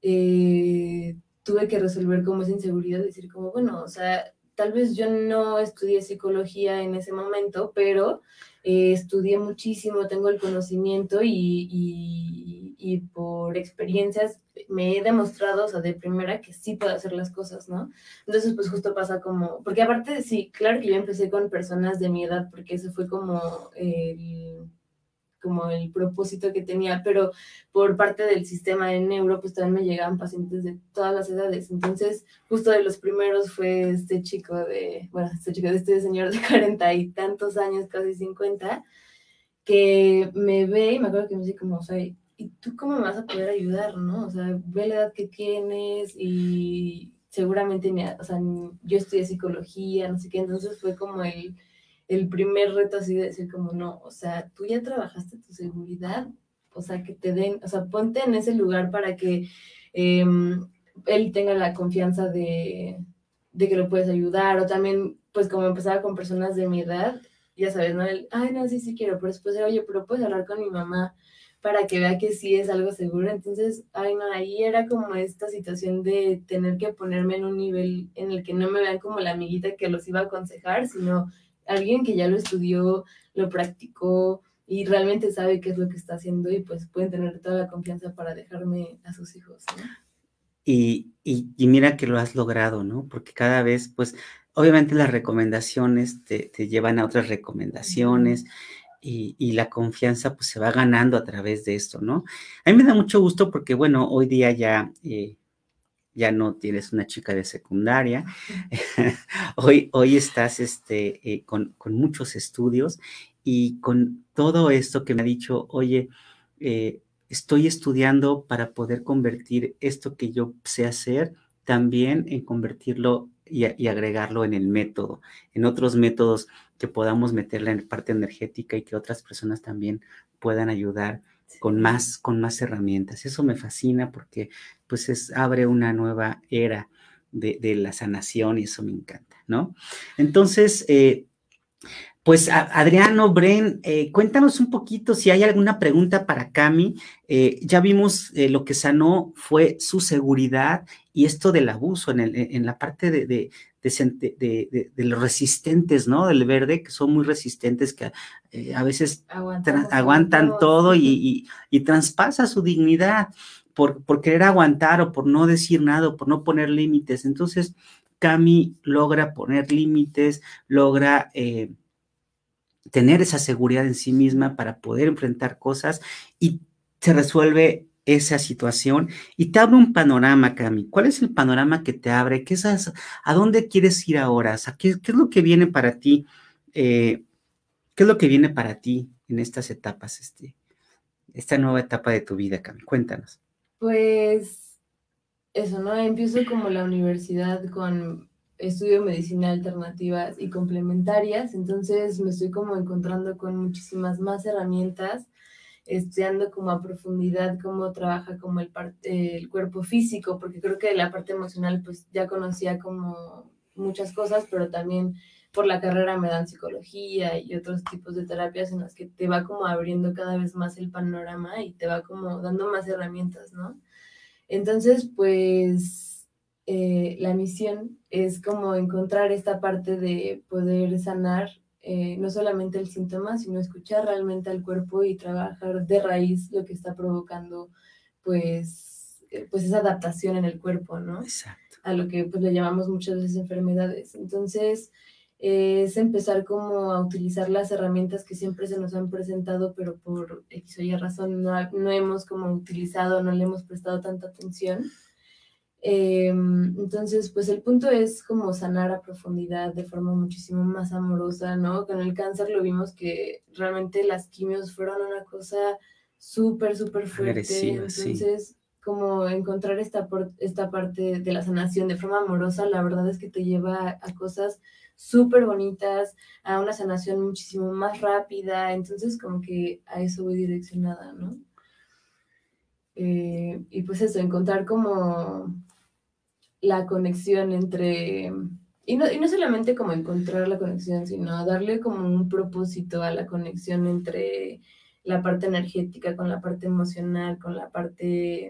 eh, tuve que resolver como esa inseguridad, decir como, bueno, o sea, tal vez yo no estudié psicología en ese momento, pero eh, estudié muchísimo, tengo el conocimiento y, y, por experiencias me he demostrado, o sea, de primera que sí puedo hacer las cosas, ¿no? Entonces, pues justo pasa como, porque aparte, sí, claro que yo empecé con personas de mi edad, porque ese fue como el como el propósito que tenía, pero por parte del sistema de neuro, pues también me llegaban pacientes de todas las edades. Entonces, justo de los primeros fue este chico de, bueno, este chico de este señor de cuarenta y tantos años, casi cincuenta, que me ve y me acuerdo que me dice como, o sea, ¿y tú cómo me vas a poder ayudar, no? O sea, ve la edad que tienes y seguramente, o sea, yo estudié psicología, no sé qué, entonces fue como el, el primer reto así de decir como, no, o sea, tú ya trabajaste tu seguridad, o sea, que te den, o sea, ponte en ese lugar para que em, él tenga la confianza de, de que lo puedes ayudar, o también, pues como empezaba con personas de mi edad, ya sabes, ¿no? El, ay, no, sí, sí quiero, pero después, oye, pero puedes hablar con mi mamá para que vea que sí es algo seguro. Entonces, ay, no, ahí era como esta situación de tener que ponerme en un nivel en el que no me vean como la amiguita que los iba a aconsejar, sino alguien que ya lo estudió, lo practicó y realmente sabe qué es lo que está haciendo y pues pueden tener toda la confianza para dejarme a sus hijos. Y, y, y, mira que lo has logrado, ¿no? Porque cada vez, pues, obviamente las recomendaciones te, te llevan a otras recomendaciones y, la confianza pues se va ganando a través de esto, ¿no? A mí me da mucho gusto porque, bueno, hoy día ya, eh, ya no tienes una chica de secundaria, hoy, hoy estás este, eh, con, muchos estudios y con todo esto que me ha dicho, oye, eh, estoy estudiando para poder convertir esto que yo sé hacer también en convertirlo y, y agregarlo en el método, en otros métodos que podamos meterla en parte energética y que otras personas también puedan ayudar con más, con más herramientas. Eso me fascina porque pues es, abre una nueva era de, la sanación y eso me encanta, ¿no? Entonces, eh, pues Adriano, Bren, eh, cuéntanos un poquito si hay alguna pregunta para Cami. Eh, ya vimos lo que sanó fue su seguridad y esto del abuso en, en la parte de, de, los resistentes, ¿no? Del verde, que son muy resistentes, que eh, a veces aguantan todo y, traspasa su dignidad por, por querer aguantar o por no decir nada o por no poner límites. Entonces, Cami logra poner límites, logra eh, tener esa seguridad en sí misma para poder enfrentar cosas y se resuelve esa situación y te abre un panorama, Cami. ¿Cuál es el panorama que te abre? ¿Qué es, ¿A dónde quieres ir ahora? ¿qué, es lo que viene para ti? Eh, ¿Qué es lo que viene para ti en estas etapas, este, esta nueva etapa de tu vida, Cami? Cuéntanos. Pues eso, ¿no? Empiezo como la universidad con estudio medicina alternativas y complementarias, entonces me estoy como encontrando con muchísimas más herramientas estudiando como a profundidad cómo trabaja como el, el cuerpo físico, porque creo que la parte emocional pues ya conocía como muchas cosas, pero también por la carrera me dan psicología y otros tipos de terapias en las que te va como abriendo cada vez más el panorama y te va como dando más herramientas, ¿no? Entonces, pues eh, la misión es como encontrar esta parte de poder sanar eh, no solamente el síntoma, sino escuchar realmente al cuerpo y trabajar de raíz lo que está provocando, pues, eh, pues esa adaptación en el cuerpo, ¿no? Exacto. A lo que pues le llamamos muchas veces enfermedades. Entonces, es empezar como a utilizar las herramientas que siempre se nos han presentado, pero por X o Y razón no, no hemos como utilizado, no le hemos prestado tanta atención. Em, entonces, pues el punto es como sanar a profundidad de forma muchísimo más amorosa, ¿no? Con el cáncer lo vimos que realmente las quimios fueron una cosa súper, súper fuerte. Entonces, como encontrar esta, esta parte de la sanación de forma amorosa, la verdad es que te lleva a cosas súper bonitas, a una sanación muchísimo más rápida. Entonces, como que a eso voy direccionada, ¿no? Eh, y pues eso, encontrar como la conexión entre, y no, y no solamente como encontrar la conexión, sino darle como un propósito a la conexión entre la parte energética con la parte emocional, con la parte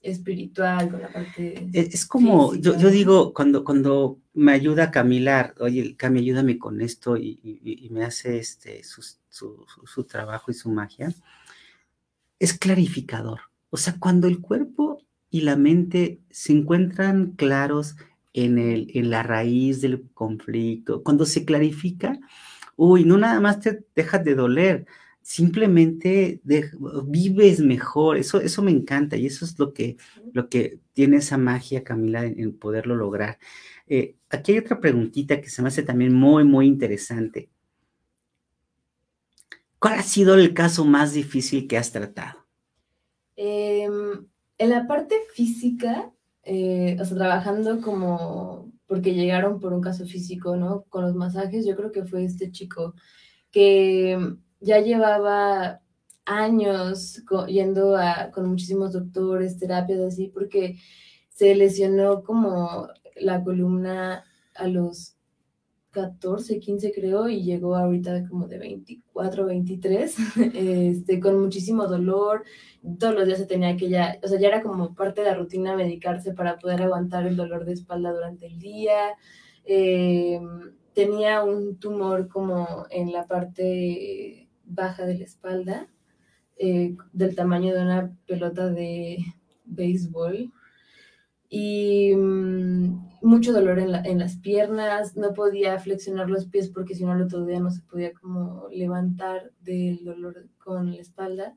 espiritual, con la parte... E, es, como, yo, yo, digo, cuando, cuando me ayuda a camilar, oye, Cami, ayúdame con esto y, y, me hace este, su, su, su, trabajo y su magia, es clarificador. O sea, cuando el cuerpo y la mente se encuentran claros en, el, en la raíz del conflicto. Cuando se clarifica, uy, no nada más te dejas de doler, simplemente vives mejor, eso, eso me encanta y eso es lo que, lo que tiene esa magia, Camila, en, poderlo lograr. Eh, aquí hay otra preguntita que se me hace también muy, muy interesante. ¿Cuál ha sido el caso más difícil que has tratado? Em, en la parte física, eh, o sea, trabajando como, porque llegaron por un caso físico, ¿no? Con los masajes, yo creo que fue este chico que ya llevaba años yendo con muchísimos doctores, terapias así, porque se lesionó como la columna a los 14, 15 creo, y llegó ahorita como de 24, 23, este, con muchísimo dolor, todos los días se tenía que ya, o sea, ya era como parte de la rutina medicarse para poder aguantar el dolor de espalda durante el día. Eh, tenía un tumor como en la parte baja de la espalda, eh, del tamaño de una pelota de béisbol. Y mm, mucho dolor en, las piernas, no podía flexionar los pies porque si no el otro día no se podía como levantar del dolor con la espalda.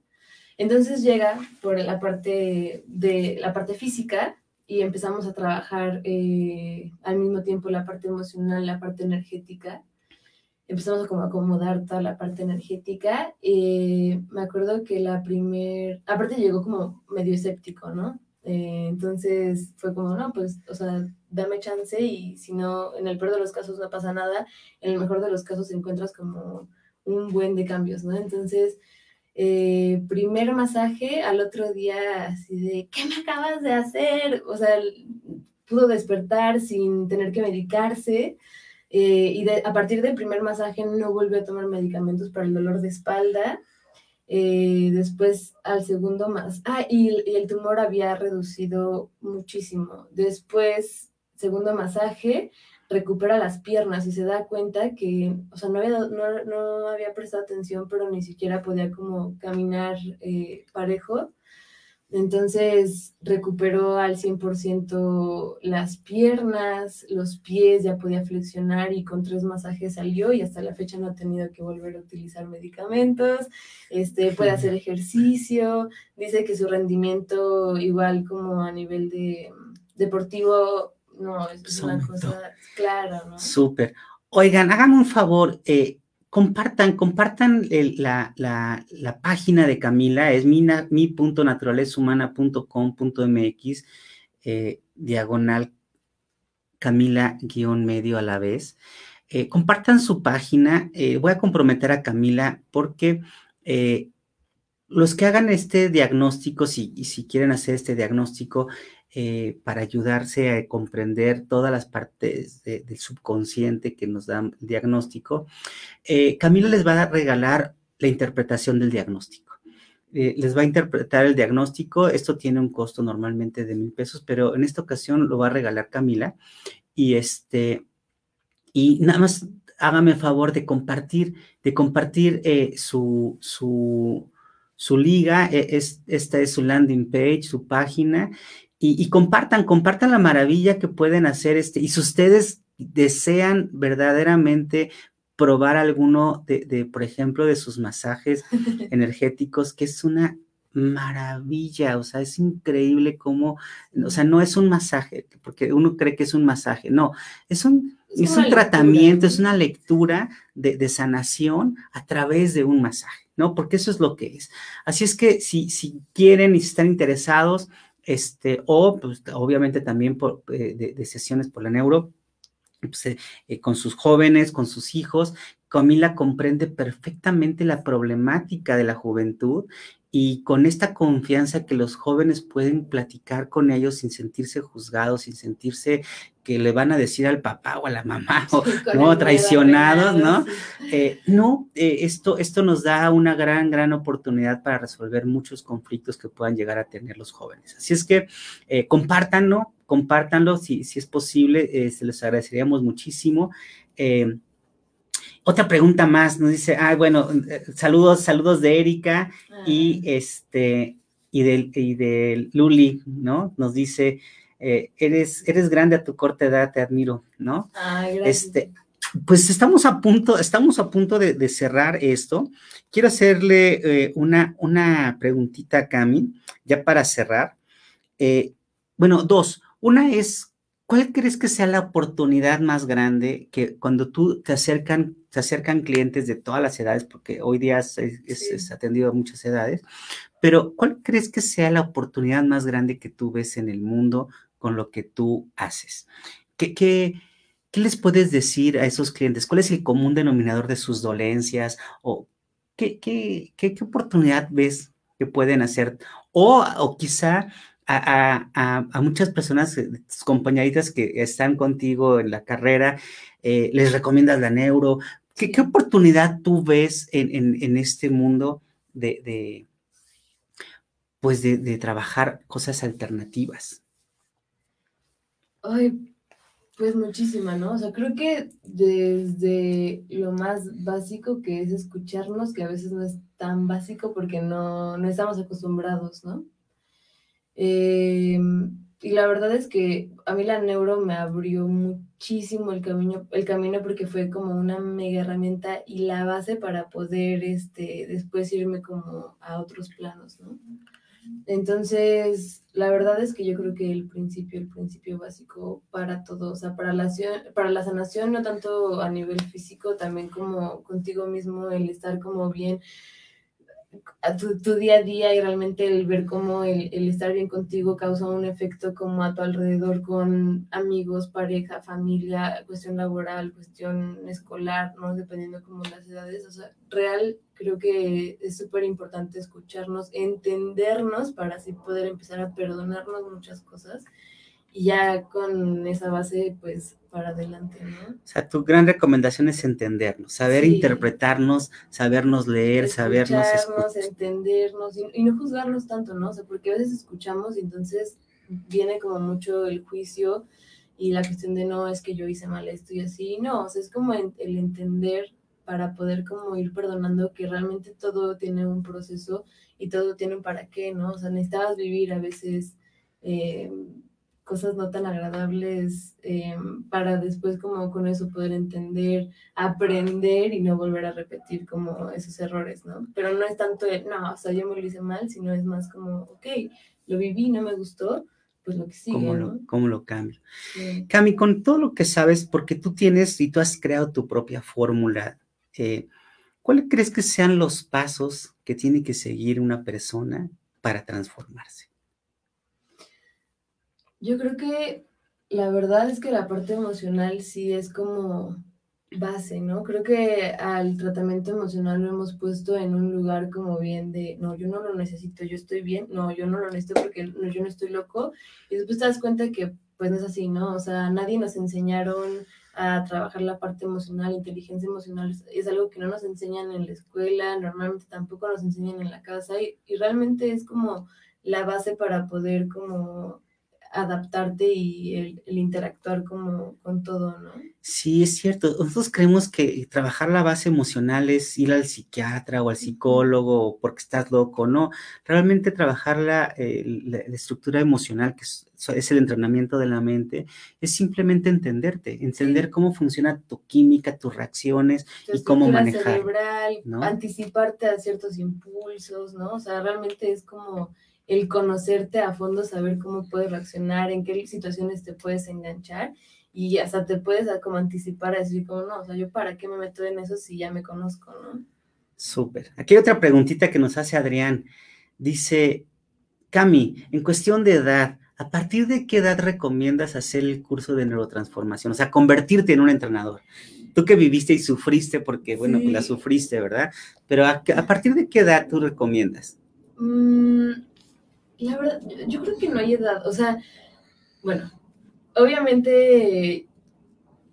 Entonces llega por la parte de la parte física y empezamos a trabajar eh, al mismo tiempo la parte emocional, la parte energética empezamos a como acomodar toda la parte energética. y me acuerdo que la primer, aparte llegó como medio escéptico, ¿no? Eh, entonces fue como, no, pues, o sea, dame chance y si no, en el peor de los casos no pasa nada, en el mejor de los casos encuentras como un buen de cambios, ¿no? Entonces, eh, primer masaje, al otro día así de, ¿qué me acabas de hacer? O sea, pudo despertar sin tener que medicarse. Eh, y a partir del primer masaje no volvió a tomar medicamentos para el dolor de espalda. Eh, después al segundo más, ah, y, el tumor había reducido muchísimo. Después, segundo masaje, recupera las piernas y se da cuenta que, o sea, no había, no, no había prestado atención, pero ni siquiera podía como caminar eh, parejo. Entonces recuperó al 100% las piernas, los pies, ya podía flexionar y con tres masajes salió y hasta la fecha no ha tenido que volver a utilizar medicamentos, este, puede hacer ejercicio, dice que su rendimiento igual como a nivel de deportivo, no, es una cosa clara, ¿no? Súper. Oigan, háganme un favor, eh, compartan, compartan la, página de Camila, es mi.naturalezhumana.com.mx, eh, diagonal Camila-medio a la vez. Eh, compartan su página, eh, voy a comprometer a Camila porque los que hagan este diagnóstico, si, si quieren hacer este diagnóstico, eh, para ayudarse a comprender todas las partes del subconsciente que nos dan el diagnóstico, eh, Camila les va a regalar la interpretación del diagnóstico. Eh, les va a interpretar el diagnóstico. Esto tiene un costo normalmente de mil pesos, pero en esta ocasión lo va a regalar Camila. Y este, y nada más hágame favor de compartir, de compartir su, su, su liga. E, es, esta es su landing page, su página, y, compartan, compartan la maravilla que pueden hacer este, y si ustedes desean verdaderamente probar alguno de, por ejemplo, de sus masajes energéticos, que es una maravilla, o sea, es increíble cómo, o sea, no es un masaje, porque uno cree que es un masaje, no, es un, es, un tratamiento, es una lectura de, de, sanación a través de un masaje, ¿no? Porque eso es lo que es. Así es que si, si quieren y si están interesados, este, o pues, obviamente también por, eh, de, sesiones por la neuro, pues, eh, eh, con sus jóvenes, con sus hijos. Camila comprende perfectamente la problemática de la juventud y con esta confianza que los jóvenes pueden platicar con ellos sin sentirse juzgados, sin sentirse que le van a decir al papá o a la mamá, o, ¿no? Traicionados, ¿no? Eh, no, eh, esto, esto nos da una gran, gran oportunidad para resolver muchos conflictos que puedan llegar a tener los jóvenes. Así es que eh, compártanlo, compártanlo si, si es posible, se les agradeceríamos muchísimo. Otra pregunta más, nos dice, ah, bueno, saludos, saludos de Erika y ah. este, y del, y de Luli, ¿no? Nos dice, eh, eres, eres grande a tu corta edad, te admiro, ¿no? Ay, Este, pues estamos a punto, estamos a punto de, cerrar esto. Quiero hacerle eh, una, una preguntita a Cami, ya para cerrar. Eh, bueno, dos. Una es, ¿cuál crees que sea la oportunidad más grande que cuando tú te acercan, te acercan clientes de todas las edades, porque hoy día es, atendido a muchas edades, pero ¿cuál crees que sea la oportunidad más grande que tú ves en el mundo con lo que tú haces? ¿Qué, qué, qué les puedes decir a esos clientes? ¿Cuál es el común denominador de sus dolencias? ¿O qué, qué, qué, qué oportunidad ves que pueden hacer? O, o quizá a, muchas personas, eh, compañeritas que están contigo en la carrera, eh, les recomiendas la neuro. ¿Qué, oportunidad tú ves en, este mundo de, pues de, trabajar cosas alternativas? Ay, pues muchísima, ¿no? O sea, creo que desde lo más básico que es escucharnos, que a veces no es tan básico porque no, no estamos acostumbrados, ¿no? Em, y la verdad es que a mí la neuro me abrió muchísimo el camino, el camino porque fue como una mega herramienta y la base para poder este, después irme como a otros planos, ¿no? Entonces, la verdad es que yo creo que el principio, el principio básico para todo, o sea, para la, para la sanación, no tanto a nivel físico, también como contigo mismo, el estar como bien a tu, día a día y realmente el ver cómo el, estar bien contigo causa un efecto como a tu alrededor con amigos, pareja, familia, cuestión laboral, cuestión escolar, ¿no? Dependiendo como las edades. O sea, real creo que es súper importante escucharnos, entendernos para así poder empezar a perdonarnos muchas cosas y ya con esa base, pues para adelante, ¿no? O sea, tu gran recomendación es entendernos, saber interpretarnos, sabernos leer, sabernos escuchar. entendernos y, no juzgarnos tanto, ¿no? O sea, porque a veces escuchamos y entonces viene como mucho el juicio y la cuestión de no, es que yo hice mal esto y así, no, o sea, es como el entender para poder como ir perdonando que realmente todo tiene un proceso y todo tiene un para qué, ¿no? O sea, necesitabas vivir a veces... Eh, cosas no tan agradables em, para después como con eso poder entender, aprender y no volver a repetir como esos errores, ¿no? Pero no es tanto el, no, o sea, yo me lo hice mal, sino es más como, ok, lo viví, no me gustó, pues lo que sigue, ¿Cómo ¿no? Lo, ¿Cómo lo cambio? Cami, con todo lo que sabes, porque tú tienes y tú has creado tu propia fórmula, eh, ¿cuáles crees que sean los pasos que tiene que seguir una persona para transformarse? Yo creo que la verdad es que la parte emocional sí es como base, ¿no? Creo que al tratamiento emocional lo hemos puesto en un lugar como bien de, no, yo no lo necesito, yo estoy bien, no, yo no lo necesito porque yo no estoy loco. Y después te das cuenta que pues no es así, ¿no? O sea, nadie nos enseñaron a trabajar la parte emocional, inteligencia emocional, es algo que no nos enseñan en la escuela, normalmente tampoco nos enseñan en la casa y, y realmente es como la base para poder como adaptarte y el, interactuar como con todo, ¿no? Sí, es cierto. Nosotros creemos que trabajar la base emocional es ir al psiquiatra o al psicólogo porque estás loco, ¿no? Realmente trabajar la, la, estructura emocional, que es, el entrenamiento de la mente, es simplemente entenderte, entender cómo funciona tu química, tus reacciones y cómo manejar. cerebral, anticiparte a ciertos impulsos, ¿no? O sea, realmente es como el conocerte a fondo, saber cómo puedes reaccionar, en qué situaciones te puedes enganchar y hasta te puedes como anticipar a decir como, no, o sea, yo para qué me meto en eso si ya me conozco, ¿no? Súper. Aquí hay otra preguntita que nos hace Adrián. Dice, Cami, en cuestión de edad, ¿a partir de qué edad recomiendas hacer el curso de neurotransformación? O sea, convertirte en un entrenador. Tú que viviste y sufriste, porque, bueno, pues la sufriste, ¿verdad? Pero ¿a, partir de qué edad tú recomiendas? Mm, la verdad, yo, creo que no hay edad, o sea, bueno, obviamente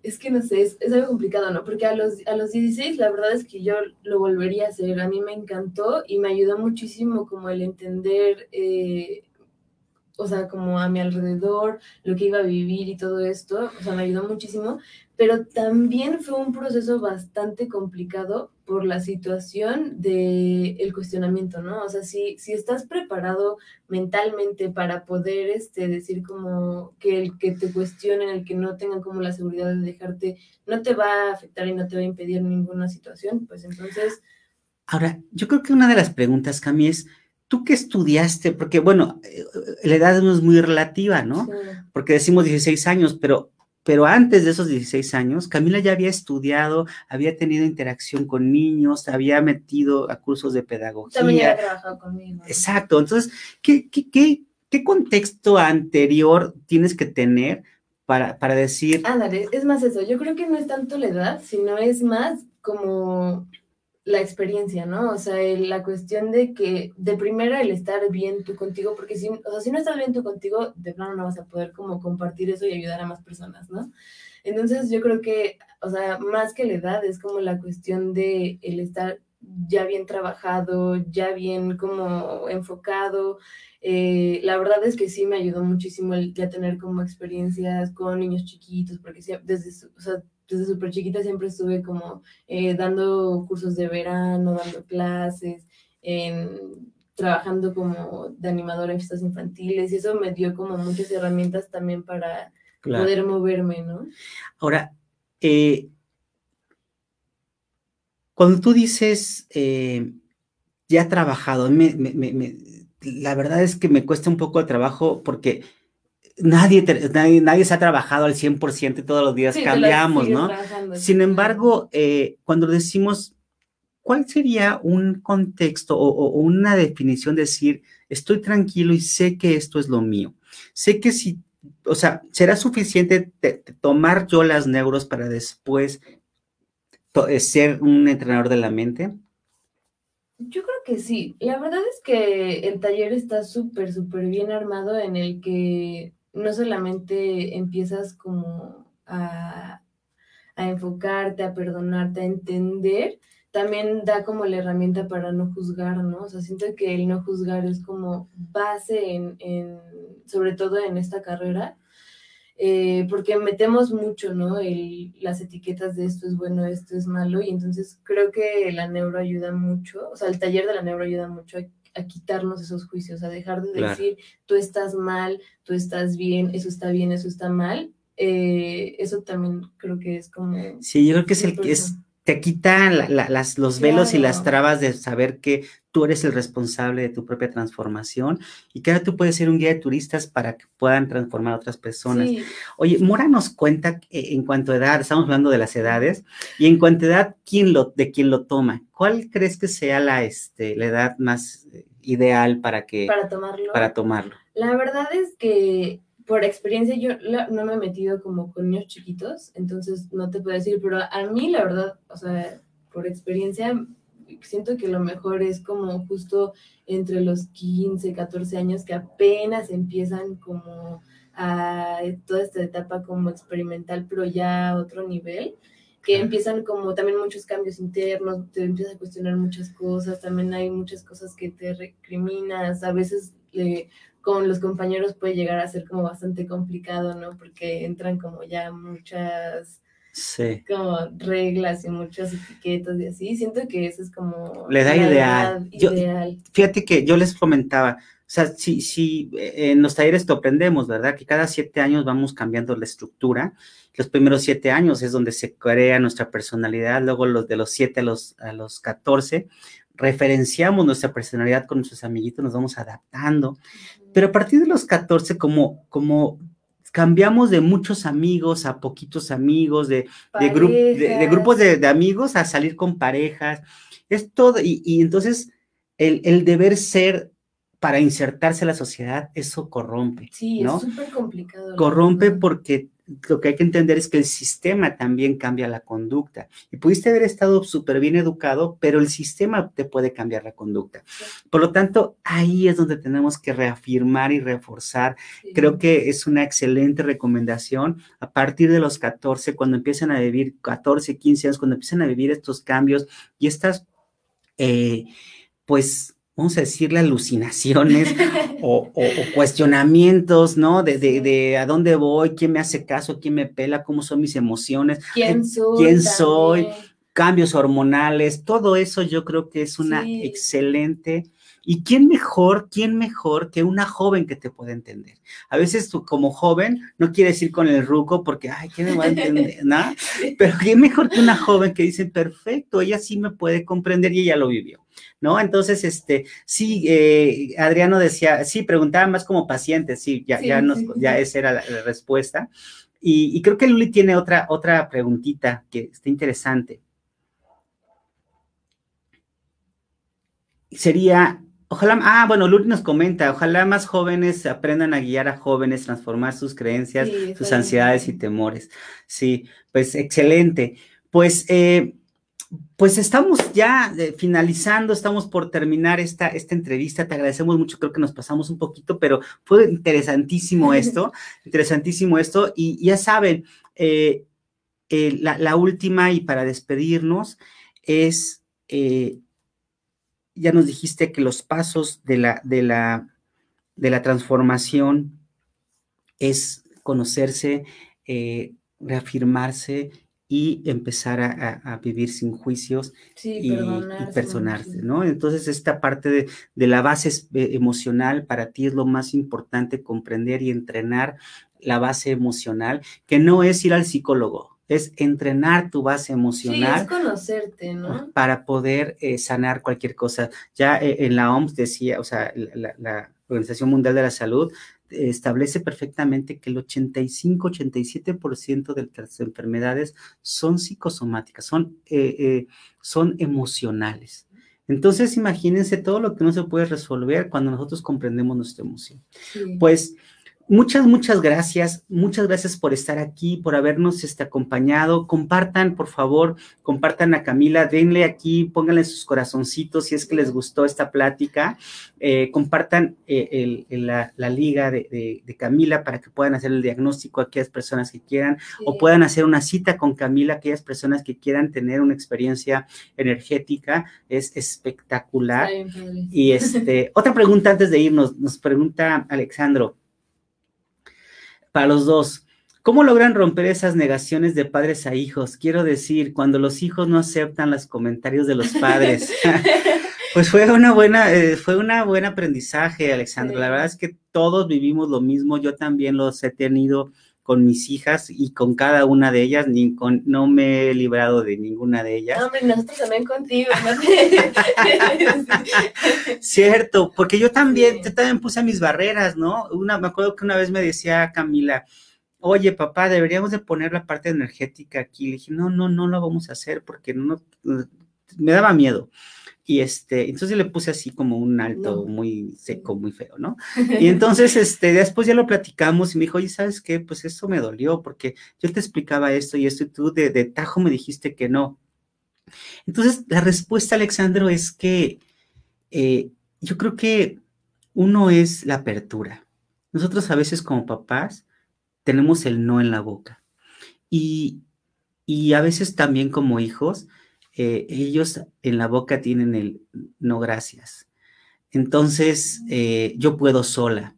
es que no sé, es, algo complicado, ¿no? Porque a los, a los 16 la verdad es que yo lo volvería a hacer, a mí me encantó y me ayudó muchísimo como el entender eh, o sea, como a mi alrededor, lo que iba a vivir y todo esto, o sea, me ayudó muchísimo, pero también fue un proceso bastante complicado por la situación del el cuestionamiento, ¿no? O sea, si, si estás preparado mentalmente para poder este, decir como que el que te cuestionen, el que no tengan como la seguridad de dejarte, no te va a afectar y no te va a impedir ninguna situación, pues entonces... Ahora, yo creo que una de las preguntas, Cami, es, ¿tú qué estudiaste? Porque, bueno, eh, la edad no es muy relativa, ¿no? Porque decimos 16 años, pero pero antes de esos 16 años, Camila ya había estudiado, había tenido interacción con niños, había metido a cursos de pedagogía. También había trabajado conmigo. Exacto. Entonces, ¿qué, qué, qué, qué contexto anterior tienes que tener para, para decir... Ándale, es más eso. Yo creo que no es tanto la edad, sino es más como la experiencia, ¿no? O sea, la cuestión de que de primera el estar bien tú contigo, porque si, o sea, si no estás bien tú contigo, de plano no vas a poder como compartir eso y ayudar a más personas, ¿no? Entonces yo creo que, o sea, más que la edad es como la cuestión de el estar ya bien trabajado, ya bien como enfocado. Eh, la verdad es que sí me ayudó muchísimo el ya tener como experiencias con niños chiquitos, porque desde, o sea, desde súper chiquita siempre estuve como eh, dando cursos de verano, dando clases, trabajando como de animadora en fiestas infantiles y eso me dio como muchas herramientas también para poder moverme, ¿no? Ahora, eh, cuando tú dices eh, ya trabajado, la verdad es que me cuesta un poco de trabajo porque nadie, nadie, se ha trabajado al 100% y todos los días cambiamos, ¿no? Sin embargo, eh, cuando decimos, ¿cuál sería un contexto o, una definición de decir, estoy tranquilo y sé que esto es lo mío? Sé que si, o sea, ¿será suficiente tomar yo las neuros para después eh, ser un entrenador de la mente? Yo creo que sí. La verdad es que el taller está súper, súper bien armado en el que no solamente empiezas como a, enfocarte, a perdonarte, a entender, también da como la herramienta para no juzgar, ¿no? O sea, siento que el no juzgar es como base en, sobre todo en esta carrera, eh, porque metemos mucho, ¿no? El, las etiquetas de esto es bueno, esto es malo, y entonces creo que la neuro ayuda mucho, o sea, el taller de la neuro ayuda mucho a quitarnos esos juicios, a dejar de decir, tú estás mal, tú estás bien, eso está bien, eso está mal. Eh, eso también creo que es como... Sí, yo creo que es el que es, te quita las, los velos y las trabas de saber que tú eres el responsable de tu propia transformación y que ahora tú puedes ser un guía de turistas para que puedan transformar a otras personas. Oye, Mora nos cuenta en cuanto a edad, estamos hablando de las edades, y en cuanto a edad, ¿quién lo, de quién lo toma? ¿Cuál crees que sea la, este, la edad más eh, ideal para que... Para tomarlo. Para tomarlo. La verdad es que por experiencia yo no me he metido como con niños chiquitos, entonces no te puedo decir, pero a mí la verdad, o sea, por experiencia siento que lo mejor es como justo entre los 15, 14 años que apenas empiezan como a toda esta etapa como experimental, pero ya a otro nivel, que empiezan como también muchos cambios internos, te empiezas a cuestionar muchas cosas, también hay muchas cosas que te recriminas, a veces le, con los compañeros puede llegar a ser como bastante complicado, ¿no? Porque entran como ya muchas como reglas y muchas etiquetas y así. Siento que eso es como le da ideal. ideal. fíjate que yo les comentaba, o sea, si, si eh, en los talleres lo aprendemos, ¿verdad? Que cada siete años vamos cambiando la estructura. Los primeros siete años es donde se crea nuestra personalidad, luego los de los siete a los, a los 14 referenciamos nuestra personalidad con nuestros amiguitos, nos vamos adaptando. Pero a partir de los 14, como, como cambiamos de muchos amigos a poquitos amigos, de, de, grupos de, amigos a salir con parejas, es todo, y, entonces el, el, deber ser para insertarse a la sociedad, eso corrompe. Sí, es súper complicado. Corrompe porque lo que hay que entender es que el sistema también cambia la conducta. Y pudiste haber estado súper bien educado, pero el sistema te puede cambiar la conducta. Por lo tanto, ahí es donde tenemos que reafirmar y reforzar. Creo que es una excelente recomendación a partir de los 14, cuando empiezan a vivir 14, 15 años, cuando empiezan a vivir estos cambios y estas, eh, pues, vamos a decirle, alucinaciones o, cuestionamientos, ¿no? De, de, a dónde voy, quién me hace caso, quién me pela, cómo son mis emociones, quién soy, quién soy cambios hormonales, todo eso yo creo que es una excelente ¿Y quién mejor, quién mejor que una joven que te pueda entender? A veces tú como joven no quieres ir con el ruco porque, ay, ¿quién me va a entender? ¿No? Pero quién mejor que una joven que dice, perfecto, ella sí me puede comprender y ella lo vivió. ¿No? Entonces, este, sí, eh, Adriano decía, sí, preguntaba más como paciente, sí, ya, ya, nos, ya esa era la, respuesta. Y, y, creo que Luli tiene otra, otra preguntita que está interesante. Sería, Ojalá, ah, bueno, Luli nos comenta, ojalá más jóvenes aprendan a guiar a jóvenes, transformar sus creencias, sus ansiedades y temores. Sí, pues excelente. Pues, eh, pues estamos ya eh, finalizando, estamos por terminar esta, esta entrevista. Te agradecemos mucho, creo que nos pasamos un poquito, pero fue interesantísimo esto, interesantísimo esto. Y ya saben, eh, la, la, última y para despedirnos es ya nos dijiste que los pasos de la, de la, de la transformación es conocerse, eh, reafirmarse y empezar a, vivir sin juicios y, personarse, ¿no? Entonces, esta parte de, de, la base eh, emocional para ti es lo más importante, comprender y entrenar la base emocional, que no es ir al psicólogo, es entrenar tu base emocional. Sí, es conocerte, ¿no? Para poder eh, sanar cualquier cosa. Ya eh, en la OMS decía, o sea, la, Organización Mundial de la Salud establece perfectamente que el 85-87% de las enfermedades son psicosomáticas, son, eh, son emocionales. Entonces, imagínense todo lo que no se puede resolver cuando nosotros comprendemos nuestra emoción. Pues Muchas, muchas gracias. Muchas gracias por estar aquí, por habernos este, acompañado. Compartan, por favor, compartan a Camila, denle aquí, pónganle sus corazoncitos si es que les gustó esta plática. Eh, compartan eh, la, liga de, Camila para que puedan hacer el diagnóstico a aquellas personas que quieran o puedan hacer una cita con Camila, aquellas personas que quieran tener una experiencia energética. Es espectacular. Y este, otra pregunta antes de irnos, nos pregunta Alexandro para los dos. ¿Cómo logran romper esas negaciones de padres a hijos? Quiero decir, cuando los hijos no aceptan los comentarios de los padres. pues fue una buena, eh, fue una buen aprendizaje, Alexandra. La verdad es que todos vivimos lo mismo. Yo también los he tenido con mis hijas y con cada una de ellas, ni con, no me he librado de ninguna de ellas. No, hombre, nosotros también contigo. Cierto, porque yo también, yo también puse mis barreras, ¿no? Una, me acuerdo que una vez me decía Camila, oye papá, deberíamos de poner la parte energética aquí. Le dije, no, no, no lo vamos a hacer porque no, me daba miedo. Y este, entonces le puse así como un alto muy seco, muy feo, ¿no? Y entonces, este, después ya lo platicamos y me dijo, oye, ¿sabes qué? Pues eso me dolió porque yo te explicaba esto y esto y tú de, de tajo me dijiste que no. Entonces, la respuesta, Alexandro, es que eh, yo creo que uno es la apertura. Nosotros a veces como papás tenemos el no en la boca. Y, y a veces también como hijos, eh, ellos en la boca tienen el no gracias. Entonces, eh, yo puedo sola.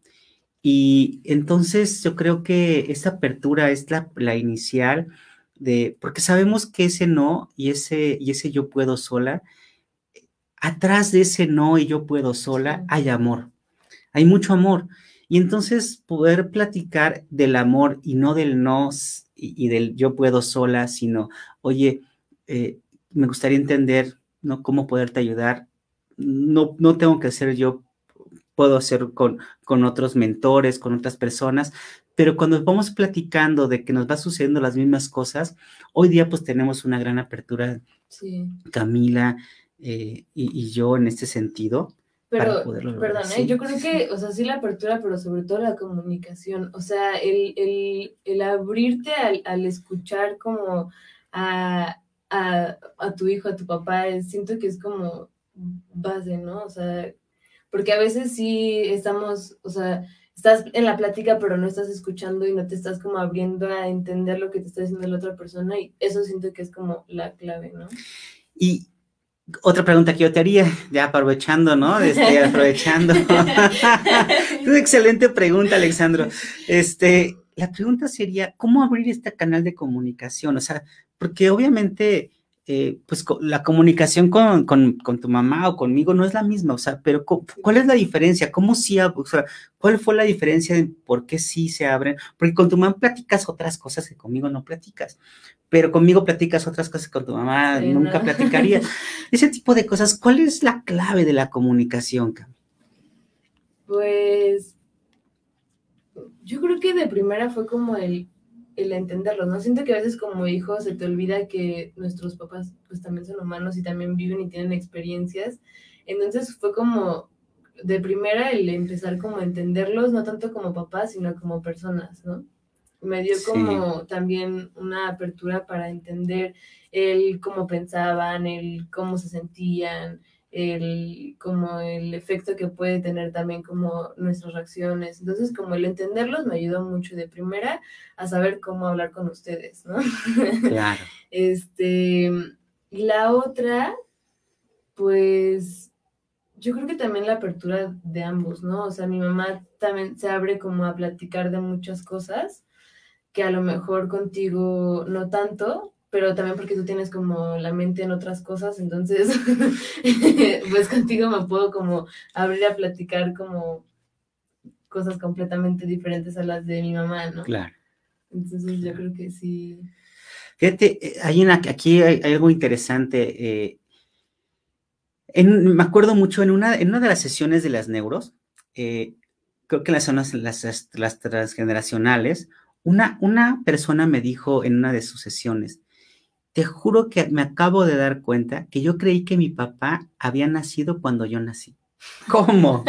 Y entonces yo creo que esa apertura es la, la, inicial de, porque sabemos que ese no y ese, y ese yo puedo sola, atrás de ese no y yo puedo sola hay amor, hay mucho amor. Y entonces poder platicar del amor y no del no y, del yo puedo sola, sino, oye, eh, me gustaría entender, ¿no? Cómo poderte ayudar. No, no tengo que ser yo, puedo hacer con, con otros mentores, con otras personas, pero cuando vamos platicando de que nos va sucediendo las mismas cosas, hoy día pues tenemos una gran apertura, Camila eh, y, yo en este sentido. Pero, perdón, ¿eh? yo creo que, o sea, sí la apertura, pero sobre todo la comunicación, o sea, el, el, el abrirte al, al escuchar como a, a, a, tu hijo, a tu papá, siento que es como base, ¿no? O sea, porque a veces sí estamos, o sea, estás en la plática, pero no estás escuchando y no te estás como abriendo a entender lo que te está diciendo la otra persona y eso siento que es como la clave, ¿no? Y, otra pregunta que yo te haría, ya aprovechando, ¿no? Este, aprovechando. Una excelente pregunta, Alexandro. Este, la pregunta sería, ¿cómo abrir este canal de comunicación? O sea, porque obviamente eh, pues la comunicación con, tu mamá o conmigo no es la misma, o sea, pero ¿cuál es la diferencia? ¿Cómo sí, o sea, cuál fue la diferencia de por qué sí se abren? Porque con tu mamá platicas otras cosas que conmigo no platicas, pero conmigo platicas otras cosas que con tu mamá nunca platicarías. Ese tipo de cosas, ¿cuál es la clave de la comunicación, Cam? Pues yo creo que de primera fue como el el entenderlo, ¿no? Siento que a veces como hijo se te olvida que nuestros papás pues también son humanos y también viven y tienen experiencias. Entonces fue como de primera el empezar como a entenderlos, no tanto como papás, sino como personas, ¿no? Me dio como también una apertura para entender el cómo pensaban, el cómo se sentían, el, como el efecto que puede tener también como nuestras reacciones. Entonces, como el entenderlos me ayudó mucho de primera a saber cómo hablar con ustedes, ¿no? Claro. este, y la otra, pues, yo creo que también la apertura de ambos, ¿no? O sea, mi mamá también se abre como a platicar de muchas cosas que a lo mejor contigo no tanto, pero también porque tú tienes como la mente en otras cosas, entonces, pues contigo me puedo como abrir a platicar como cosas completamente diferentes a las de mi mamá, ¿no? Claro. Entonces yo creo que sí. Fíjate, eh, hay una, aquí hay, algo interesante. Eh, me acuerdo mucho en una, en una de las sesiones de las neuros, eh, creo que en las zonas, las, las transgeneracionales, una, una persona me dijo en una de sus sesiones, te juro que me acabo de dar cuenta que yo creí que mi papá había nacido cuando yo nací. ¿Cómo?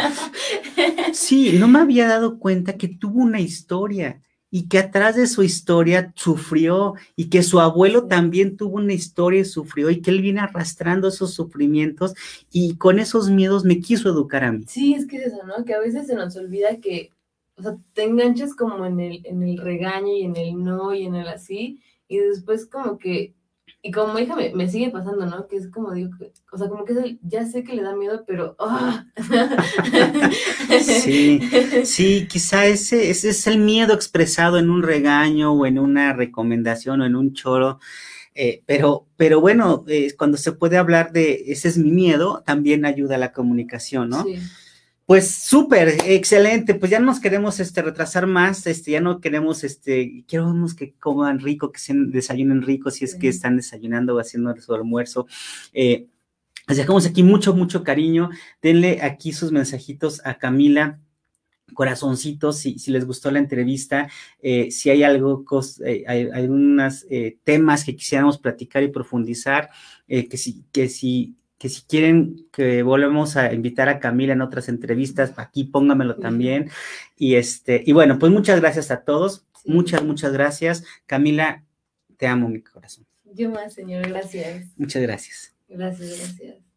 Sí, no me había dado cuenta que tuvo una historia y que atrás de su historia sufrió y que su abuelo también tuvo una historia y sufrió y que él viene arrastrando esos sufrimientos y con esos miedos me quiso educar a mí. Sí, es que es eso, ¿no? Que a veces se nos olvida que, o sea, te enganchas como en el, en el regaño y en el no y en el así y después como que y como hija me, sigue pasando, ¿no? Que es como digo, o sea, como que ya sé que le da miedo, pero... ¡ah! Sí, sí, quizá ese, ese es el miedo expresado en un regaño o en una recomendación o en un choro. Eh, pero, pero bueno, eh, cuando se puede hablar de ese es mi miedo, también ayuda a la comunicación, ¿no? Sí. Pues súper, excelente. Pues ya no nos queremos este, retrasar más, este, ya no queremos, este, queremos que coman rico, que se desayunen rico, si es que están desayunando o haciendo su almuerzo. Eh, les dejamos aquí mucho, mucho cariño. Denle aquí sus mensajitos a Camila corazoncitos si, si les gustó la entrevista, eh, si hay algo, eh, hay, algunos eh, temas que quisiéramos platicar y profundizar, que si, que si que si quieren que volvamos a invitar a Camila en otras entrevistas, aquí póngamelo también. Y este, y bueno, pues muchas gracias a todos. Muchas, muchas gracias. Camila, te amo mi corazón. Yo más, señor, gracias. Muchas gracias. Gracias, gracias.